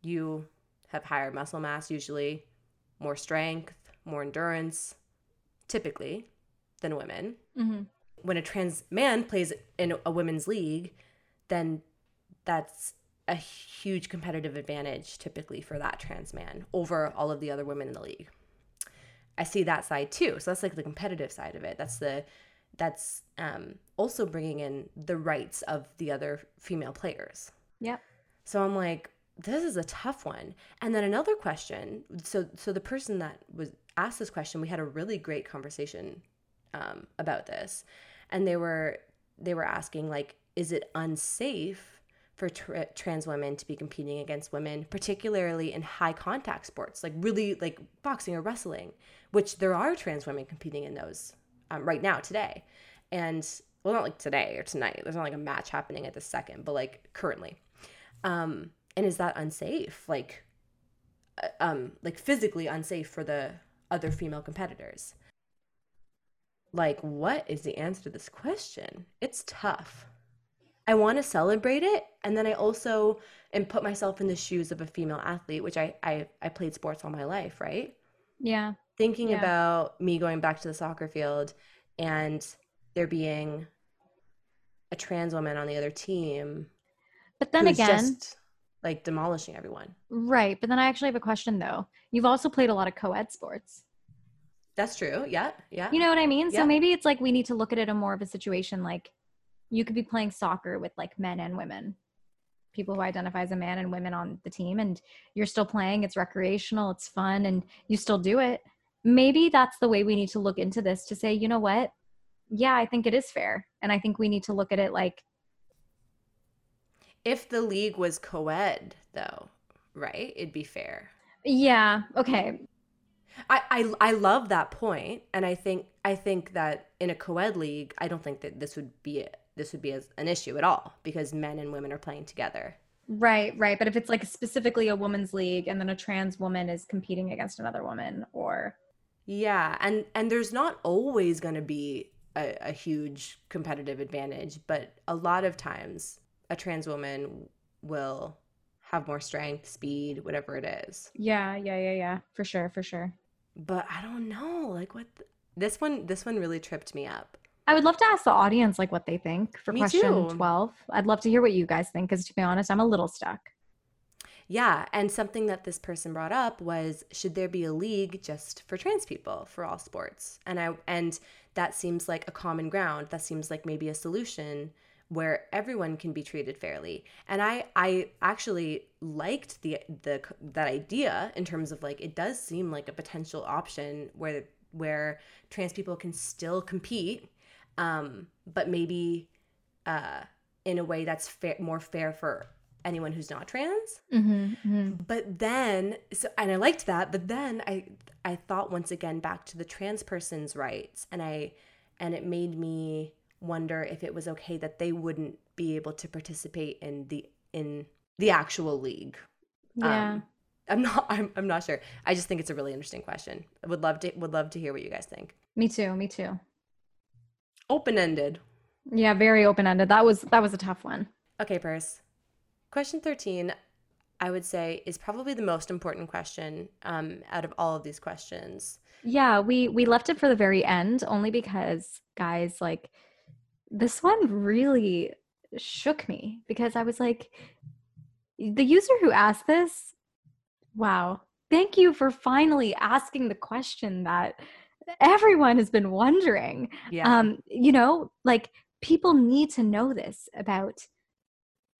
you have higher muscle mass, usually more strength, more endurance, typically, than women. Mm-hmm. When a trans man plays in a women's league, then that's a huge competitive advantage typically for that trans man over all of the other women in the league. I see that side too. So that's like the competitive side of it. That's the that's um, also bringing in the rights of the other female players. Yep. So I'm like, this is a tough one. And then another question. So so the person that was asked this question, we had a really great conversation um, about this, and they were they were asking like, is it unsafe for tra- trans women to be competing against women, particularly in high contact sports, like really like boxing or wrestling, which there are trans women competing in those um, right now today. And well, not like today or tonight. There's not like a match happening at the second, but like currently. Um, and is that unsafe? Like, uh, um, like physically unsafe for the other female competitors? Like, what is the answer to this question? It's tough. I want to celebrate it, and then I also and put myself in the shoes of a female athlete, which I I, I played sports all my life, right? Yeah. Thinking Yeah. about me going back to the soccer field and there being a trans woman on the other team But then again, just like demolishing everyone. right. But then I actually have a question though. You've also played a lot of co ed sports. That's true. Yeah, yeah. You know what I mean? Yeah. So maybe it's like we need to look at it in more of a situation like you could be playing soccer with like men and women, people who identify as a man and women on the team, and you're still playing. It's recreational, it's fun, and you still do it. Maybe that's the way we need to look into this to say, you know what? Yeah, I think it is fair. And I think we need to look at it like, if the league was co-ed though, right? It'd be fair. yeah, okay, I, I I love that point, and I think I think that in a co-ed league, I don't think that this would be this would be as an issue at all because men and women are playing together. Right, right. But if it's like specifically a women's league and then a trans woman is competing against another woman or Yeah, and and there's not always going to be a, a huge competitive advantage, but a lot of times a trans woman will have more strength, speed, whatever it is. yeah, yeah, yeah, yeah. For sure, for sure. But I don't know, like what th- this one this one really tripped me up. I would love to ask the audience like what they think for Me question too. 12. I'd love to hear what you guys think because to be honest, I'm a little stuck. Yeah, and something that this person brought up was should there be a league just for trans people for all sports? And I and that seems like a common ground. That seems like maybe a solution where everyone can be treated fairly. And I I actually liked the the that idea in terms of like it does seem like a potential option where where trans people can still compete um but maybe uh in a way that's fair, more fair for anyone who's not trans Mm-hmm, but then so and i liked that but then i i thought once again back to the trans person's rights and i and it made me wonder if it was okay that they wouldn't be able to participate in the in the actual league Yeah. Um, i'm not I'm, I'm not sure i just think it's a really interesting question i would love to would love to hear what you guys think me too. Me too. open-ended Yeah, very open-ended. That was that was a tough one. okay purse question 13 i would say is probably the most important question um, out of all of these questions Yeah, we we left it for the very end only because guys like this one really shook me because I was like the user who asked this wow thank you for finally asking the question that everyone has been wondering. Yeah. Um you know like people need to know this about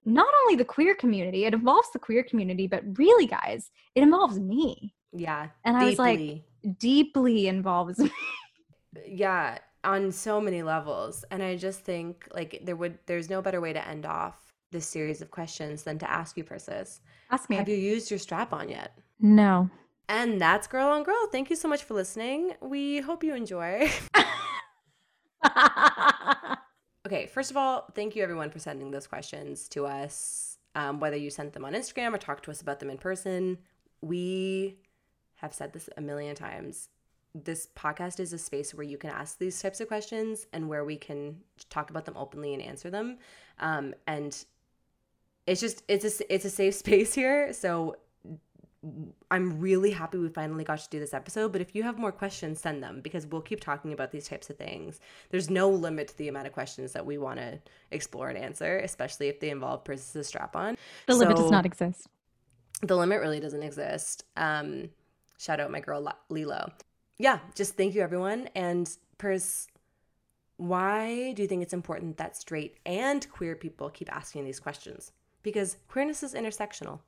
not only the queer community it involves the queer community but really guys it involves me. Yeah and i was like deeply. deeply involves me. Yeah on so many levels and i just think like there would there's no better way to end off this series of questions than to ask you persis ask me. have you used your strap on yet? No. And that's girl on girl. Thank you so much for listening. We hope you enjoy. Okay first of all thank you everyone for sending those questions to us. Um, whether you sent them on instagram or talked to us about them in person we have said this a million times this podcast is a space where you can ask these types of questions and where we can talk about them openly and answer them. Um, and it's just it's a it's a safe space here. So i'm really happy we finally got to do this episode. But if you have more questions send them because we'll keep talking about these types of things. There's no limit to the amount of questions that we want to explore and answer especially if they involve Persis strap on. The limit does not exist. The limit really doesn't exist. Um, shout out my girl Lilo. Yeah, just thank you everyone. And Purse, why do you think it's important that straight and queer people keep asking these questions? Because queerness is intersectional.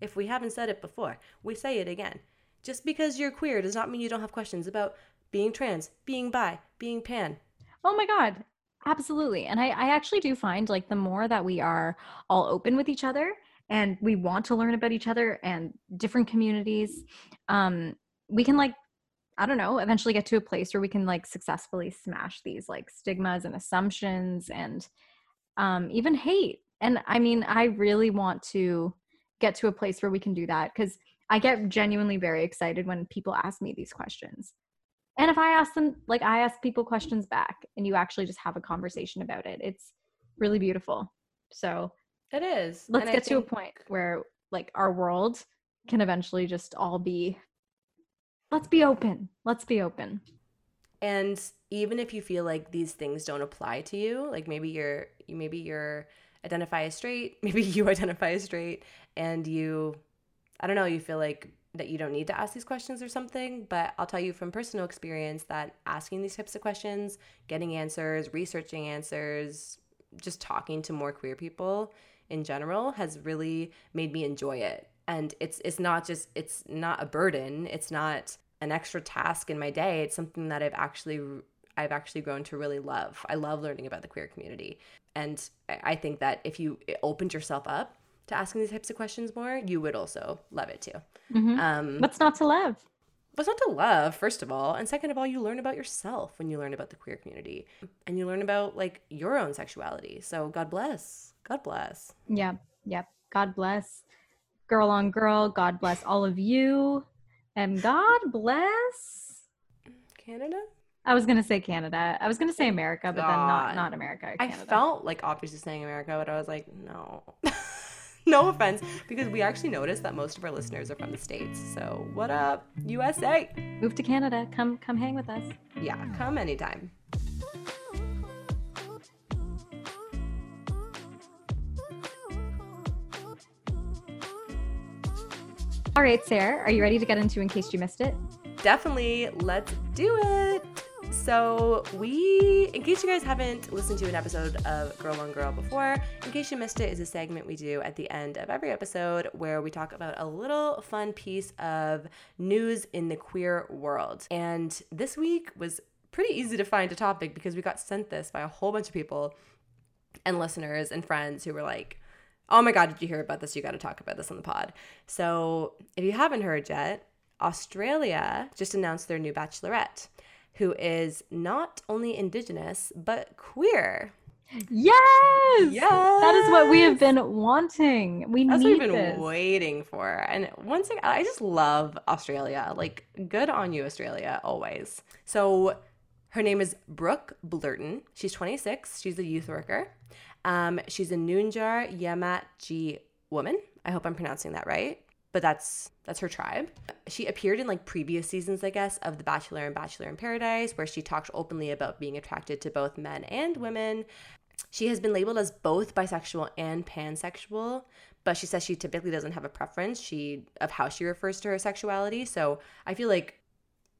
If we haven't said it before, we say it again. Just because you're queer does not mean you don't have questions about being trans, being bi, being pan. oh my god Absolutely. And I, I actually do find like the more that we are all open with each other and we want to learn about each other and different communities, um, we can like, I don't know, eventually get to a place where we can like successfully smash these like stigmas and assumptions and um, even hate. And I mean, I really want to get to a place where we can do that because I get genuinely very excited when people ask me these questions. And if I ask them, like I ask people questions back and you actually just have a conversation about it, it's really beautiful. So it is. Let's and get to a point where like our world can eventually just all be let's be open. Let's be open. And even if you feel like these things don't apply to you, like maybe you're maybe you're identify as straight, maybe you identify as straight and you I don't know, you feel like that you don't need to ask these questions or something, but I'll tell you from personal experience that asking these types of questions, getting answers, researching answers, just talking to more queer people in general has really made me enjoy it. And it's it's not just it's not a burden, it's not an extra task in my day. It's something that I've actually I've actually grown to really love. I love learning about the queer community. And I think that if you opened yourself up to asking these types of questions more, you would also love it too. Mm-hmm. Um, What's not to love? What's not to love, first of all, and second of all, you learn about yourself when you learn about the queer community, and you learn about like your own sexuality. So God bless. God bless. Yeah. Yeah. God bless. Girl on girl. God bless all of you, and God bless Canada. I was gonna say Canada. I was gonna say America, but God. then not not America. Canada. I felt like obviously saying America, but I was like, no. no offense, because we actually noticed that most of our listeners are from the States. So what up, USA? Move to Canada. Come come hang with us. Yeah, come anytime. All right, Sarah, are you ready to get into In Case You Missed It? Definitely. Let's do it. So, we, in case you guys haven't listened to an episode of Girl on Girl before, in case you missed it, is a segment we do at the end of every episode where we talk about a little fun piece of news in the queer world. And this week was pretty easy to find a topic because we got sent this by a whole bunch of people and listeners and friends who were like, oh my God, did you hear about this? You got to talk about this on the pod. So, if you haven't heard yet, Australia just announced their new bachelorette who is not only indigenous but queer. Yes! Yes! That is what we have been wanting. We That's need what we've been this. waiting for. And once again, I just love Australia. Like, good on you, Australia, always. So, her name is Brooke Blurton. She's 26. She's a youth worker. Um, she's a Noongar Yamatji woman. I hope I'm pronouncing that right but that's that's her tribe. She appeared in like previous seasons, I guess, of The Bachelor and Bachelor in Paradise, where she talked openly about being attracted to both men and women. She has been labeled as both bisexual and pansexual, but she says she typically doesn't have a preference she of how she refers to her sexuality. So I feel like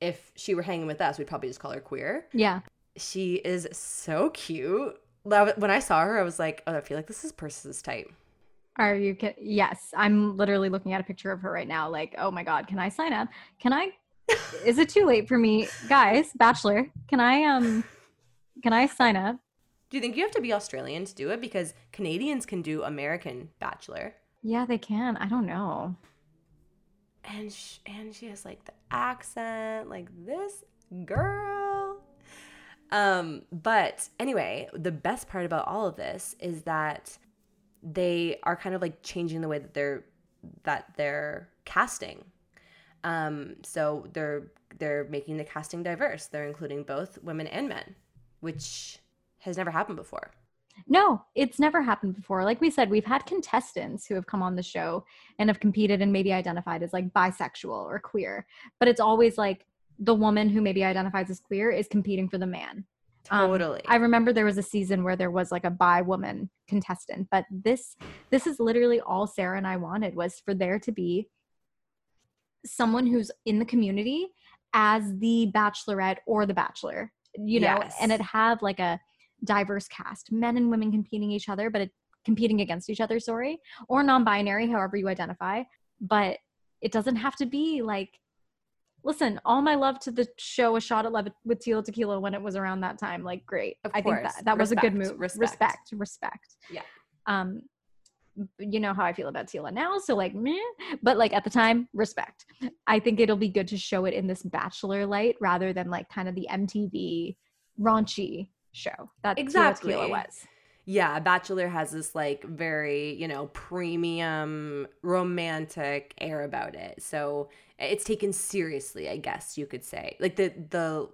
if she were hanging with us, we'd probably just call her queer. Yeah. She is so cute. When I saw her, I was like, oh, I feel like this is Persis type. Are you? Yes, I'm literally looking at a picture of her right now. Like, oh my god, can I sign up? Can I? is it too late for me, guys? Bachelor, can I? Um, can I sign up? Do you think you have to be Australian to do it? Because Canadians can do American Bachelor. Yeah, they can. I don't know. And sh- and she has like the accent, like this girl. Um, but anyway, the best part about all of this is that they are kind of like changing the way that they're that they're casting. Um, so they're they're making the casting diverse. They're including both women and men, which has never happened before. No, it's never happened before. Like we said, we've had contestants who have come on the show and have competed and maybe identified as like bisexual or queer, but it's always like the woman who maybe identifies as queer is competing for the man. Um, totally. Um, I remember there was a season where there was like a bi woman contestant, but this this is literally all Sarah and I wanted was for there to be someone who's in the community as the bachelorette or the bachelor, you know, yes. and it have like a diverse cast, men and women competing each other, but it competing against each other, sorry, or non-binary, however you identify, but it doesn't have to be like listen, all my love to the show A Shot at Love with Tila Tequila when it was around that time. Like, great. Of I think course. that, that was a good move. Respect. Respect. Respect. Yeah. Um, you know how I feel about Tila now, so like, meh. But like at the time, respect. I think it'll be good to show it in this bachelor light rather than like kind of the MTV raunchy show that Tila Exactly. Tequila was. Yeah, Bachelor has this like very, you know, premium romantic air about it. So it's taken seriously, I guess you could say. Like the the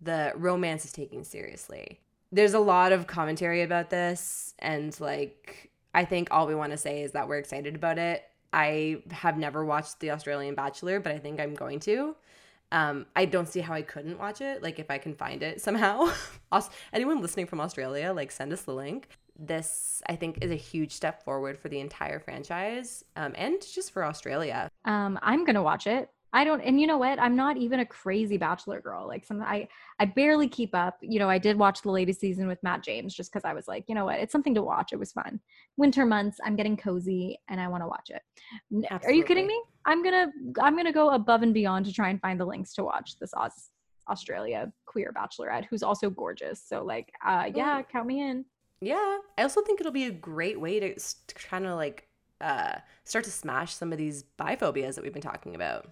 the romance is taken seriously. There's a lot of commentary about this and like I think all we want to say is that we're excited about it. I have never watched The Australian Bachelor, but I think I'm going to. Um, I don't see how I couldn't watch it. Like if I can find it somehow. Anyone listening from Australia, like send us the link. This I think is a huge step forward for the entire franchise, um, and just for Australia. Um, I'm gonna watch it. I don't, and you know what? I'm not even a crazy Bachelor girl. Like some, I, I barely keep up. You know, I did watch the latest season with Matt James just because I was like, you know what? It's something to watch. It was fun. Winter months. I'm getting cozy and I want to watch it. N- Are you kidding me? I'm gonna, I'm gonna go above and beyond to try and find the links to watch this Aus- Australia queer Bachelorette, who's also gorgeous. So like, uh, yeah, Ooh. count me in. Yeah, I also think it'll be a great way to, to kind of like uh, start to smash some of these biphobias that we've been talking about.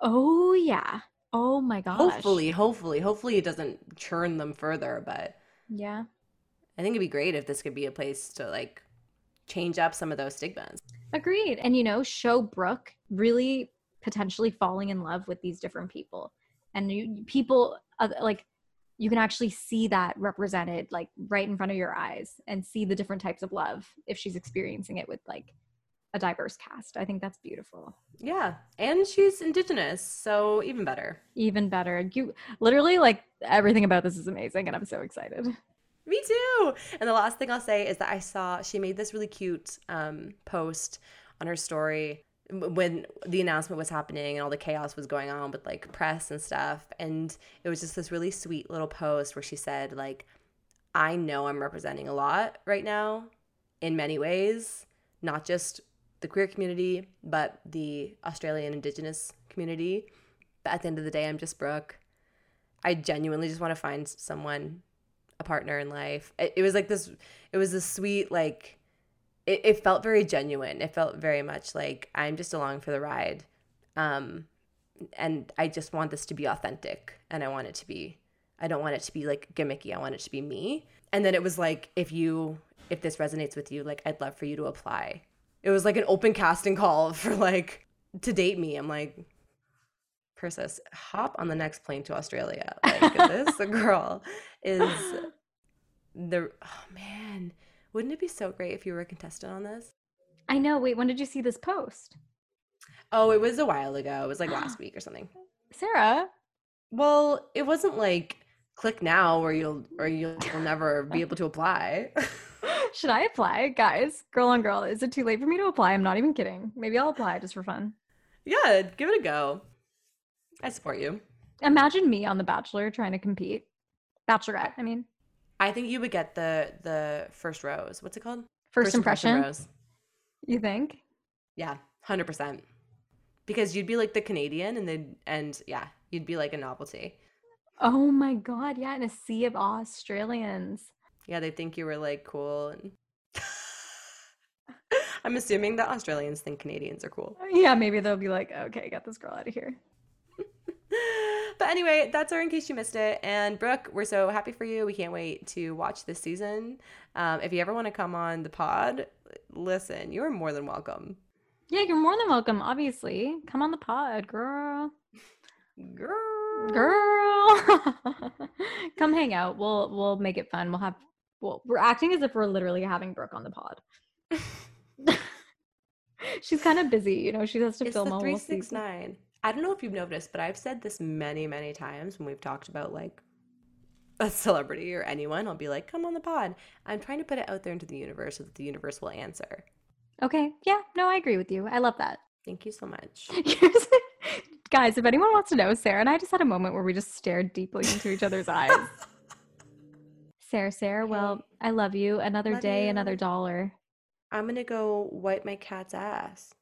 Oh yeah. Oh my gosh. Hopefully, hopefully, hopefully it doesn't churn them further. But Yeah. I think it'd be great if this could be a place to like change up some of those stigmas. Agreed. And you know, show Brooke really potentially falling in love with these different people. And you, people uh, like you can actually see that represented like right in front of your eyes and see the different types of love if she's experiencing it with like a diverse cast. I think that's beautiful. Yeah, and she's indigenous, so even better. Even better. You literally like everything about this is amazing and I'm so excited. Me too. And the last thing I'll say is that I saw she made this really cute um, post on her story when the announcement was happening and all the chaos was going on with like press and stuff. And it was just this really sweet little post where she said, like, I know I'm representing a lot right now in many ways, not just the queer community, but the Australian Indigenous community. But at the end of the day, I'm just Brooke. I genuinely just want to find someone a partner in life. It, it was like this. It was this sweet like. It, it felt very genuine. It felt very much like I'm just along for the ride, um, and I just want this to be authentic, and I want it to be. I don't want it to be like gimmicky. I want it to be me. And then it was like, if you, if this resonates with you, like I'd love for you to apply. It was like an open casting call for like to date me. I'm like, Persis, hop on the next plane to Australia. Like this girl is the oh man. Wouldn't it be so great if you were a contestant on this? I know. Wait, when did you see this post? Oh, it was a while ago. It was like last week or something. Sarah, Well, it wasn't like click now or you'll or you'll, you'll never be able to apply. should I apply? Guys, girl on girl, is it too late for me to apply? I'm not even kidding. Maybe I'll apply just for fun. yeah, give it a go. I support you. Imagine me on The Bachelor trying to compete. Bachelorette, I mean. I think you would get the the first rose. What's it called? First, impression, rose. you think? Yeah, hundred percent. Because you'd be like the Canadian, and then and yeah, you'd be like a novelty. Oh my god, yeah, in a sea of Australians. Yeah, they think you were like cool. And I'm assuming that Australians think Canadians are cool. Yeah, maybe they'll be like, okay, get this girl out of here. But anyway, that's our in case you missed it. And Brooke, we're so happy for you. We can't wait to watch this season. Um, if you ever want to come on the pod, listen, you are more than welcome. Yeah, you're more than welcome, obviously. Come on the pod, girl. Girl. Girl. Come hang out. We'll we'll make it fun. We'll have well, we're acting as if we're literally having Brooke on the pod. She's kind of busy, you know. She has to It's film the season. 369. I don't know if you've noticed, but I've said this many, many times when we've talked about like a celebrity or anyone. I'll be like, come on the pod. I'm trying to put it out there into the universe so that the universe will answer. Okay. Yeah. No, I agree with you. I love that. Thank you so much. Guys, if anyone wants to know, Sarah and I just had a moment where we just stared deeply into each other's eyes. Sarah, Sarah, well, I love you. Another Love day, you. another dollar. I'm going to go wipe my cat's ass.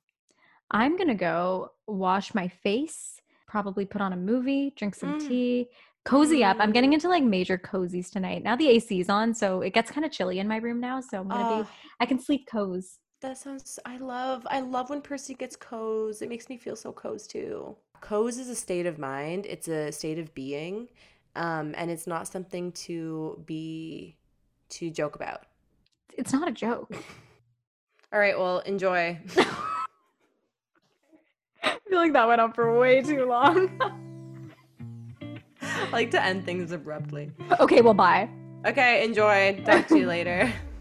I'm going to go wash my face, probably put on a movie, drink some Mm. tea, cozy up. I'm Mm. getting into like major cozies tonight. Now the AC's on, so it gets kind of chilly in my room now. So I'm gonna be, Oh, I can sleep cozy. that sounds. I love. I love when Percy gets cozy. It makes me feel so cozy too. Cozy is a state of mind. It's a state of being, um, and it's not something to be to joke about. It's not a joke. All right. Well, enjoy. I feel like that went on for way too long. I like to end things abruptly. okay, well, bye. Okay. Enjoy. Talk to you later.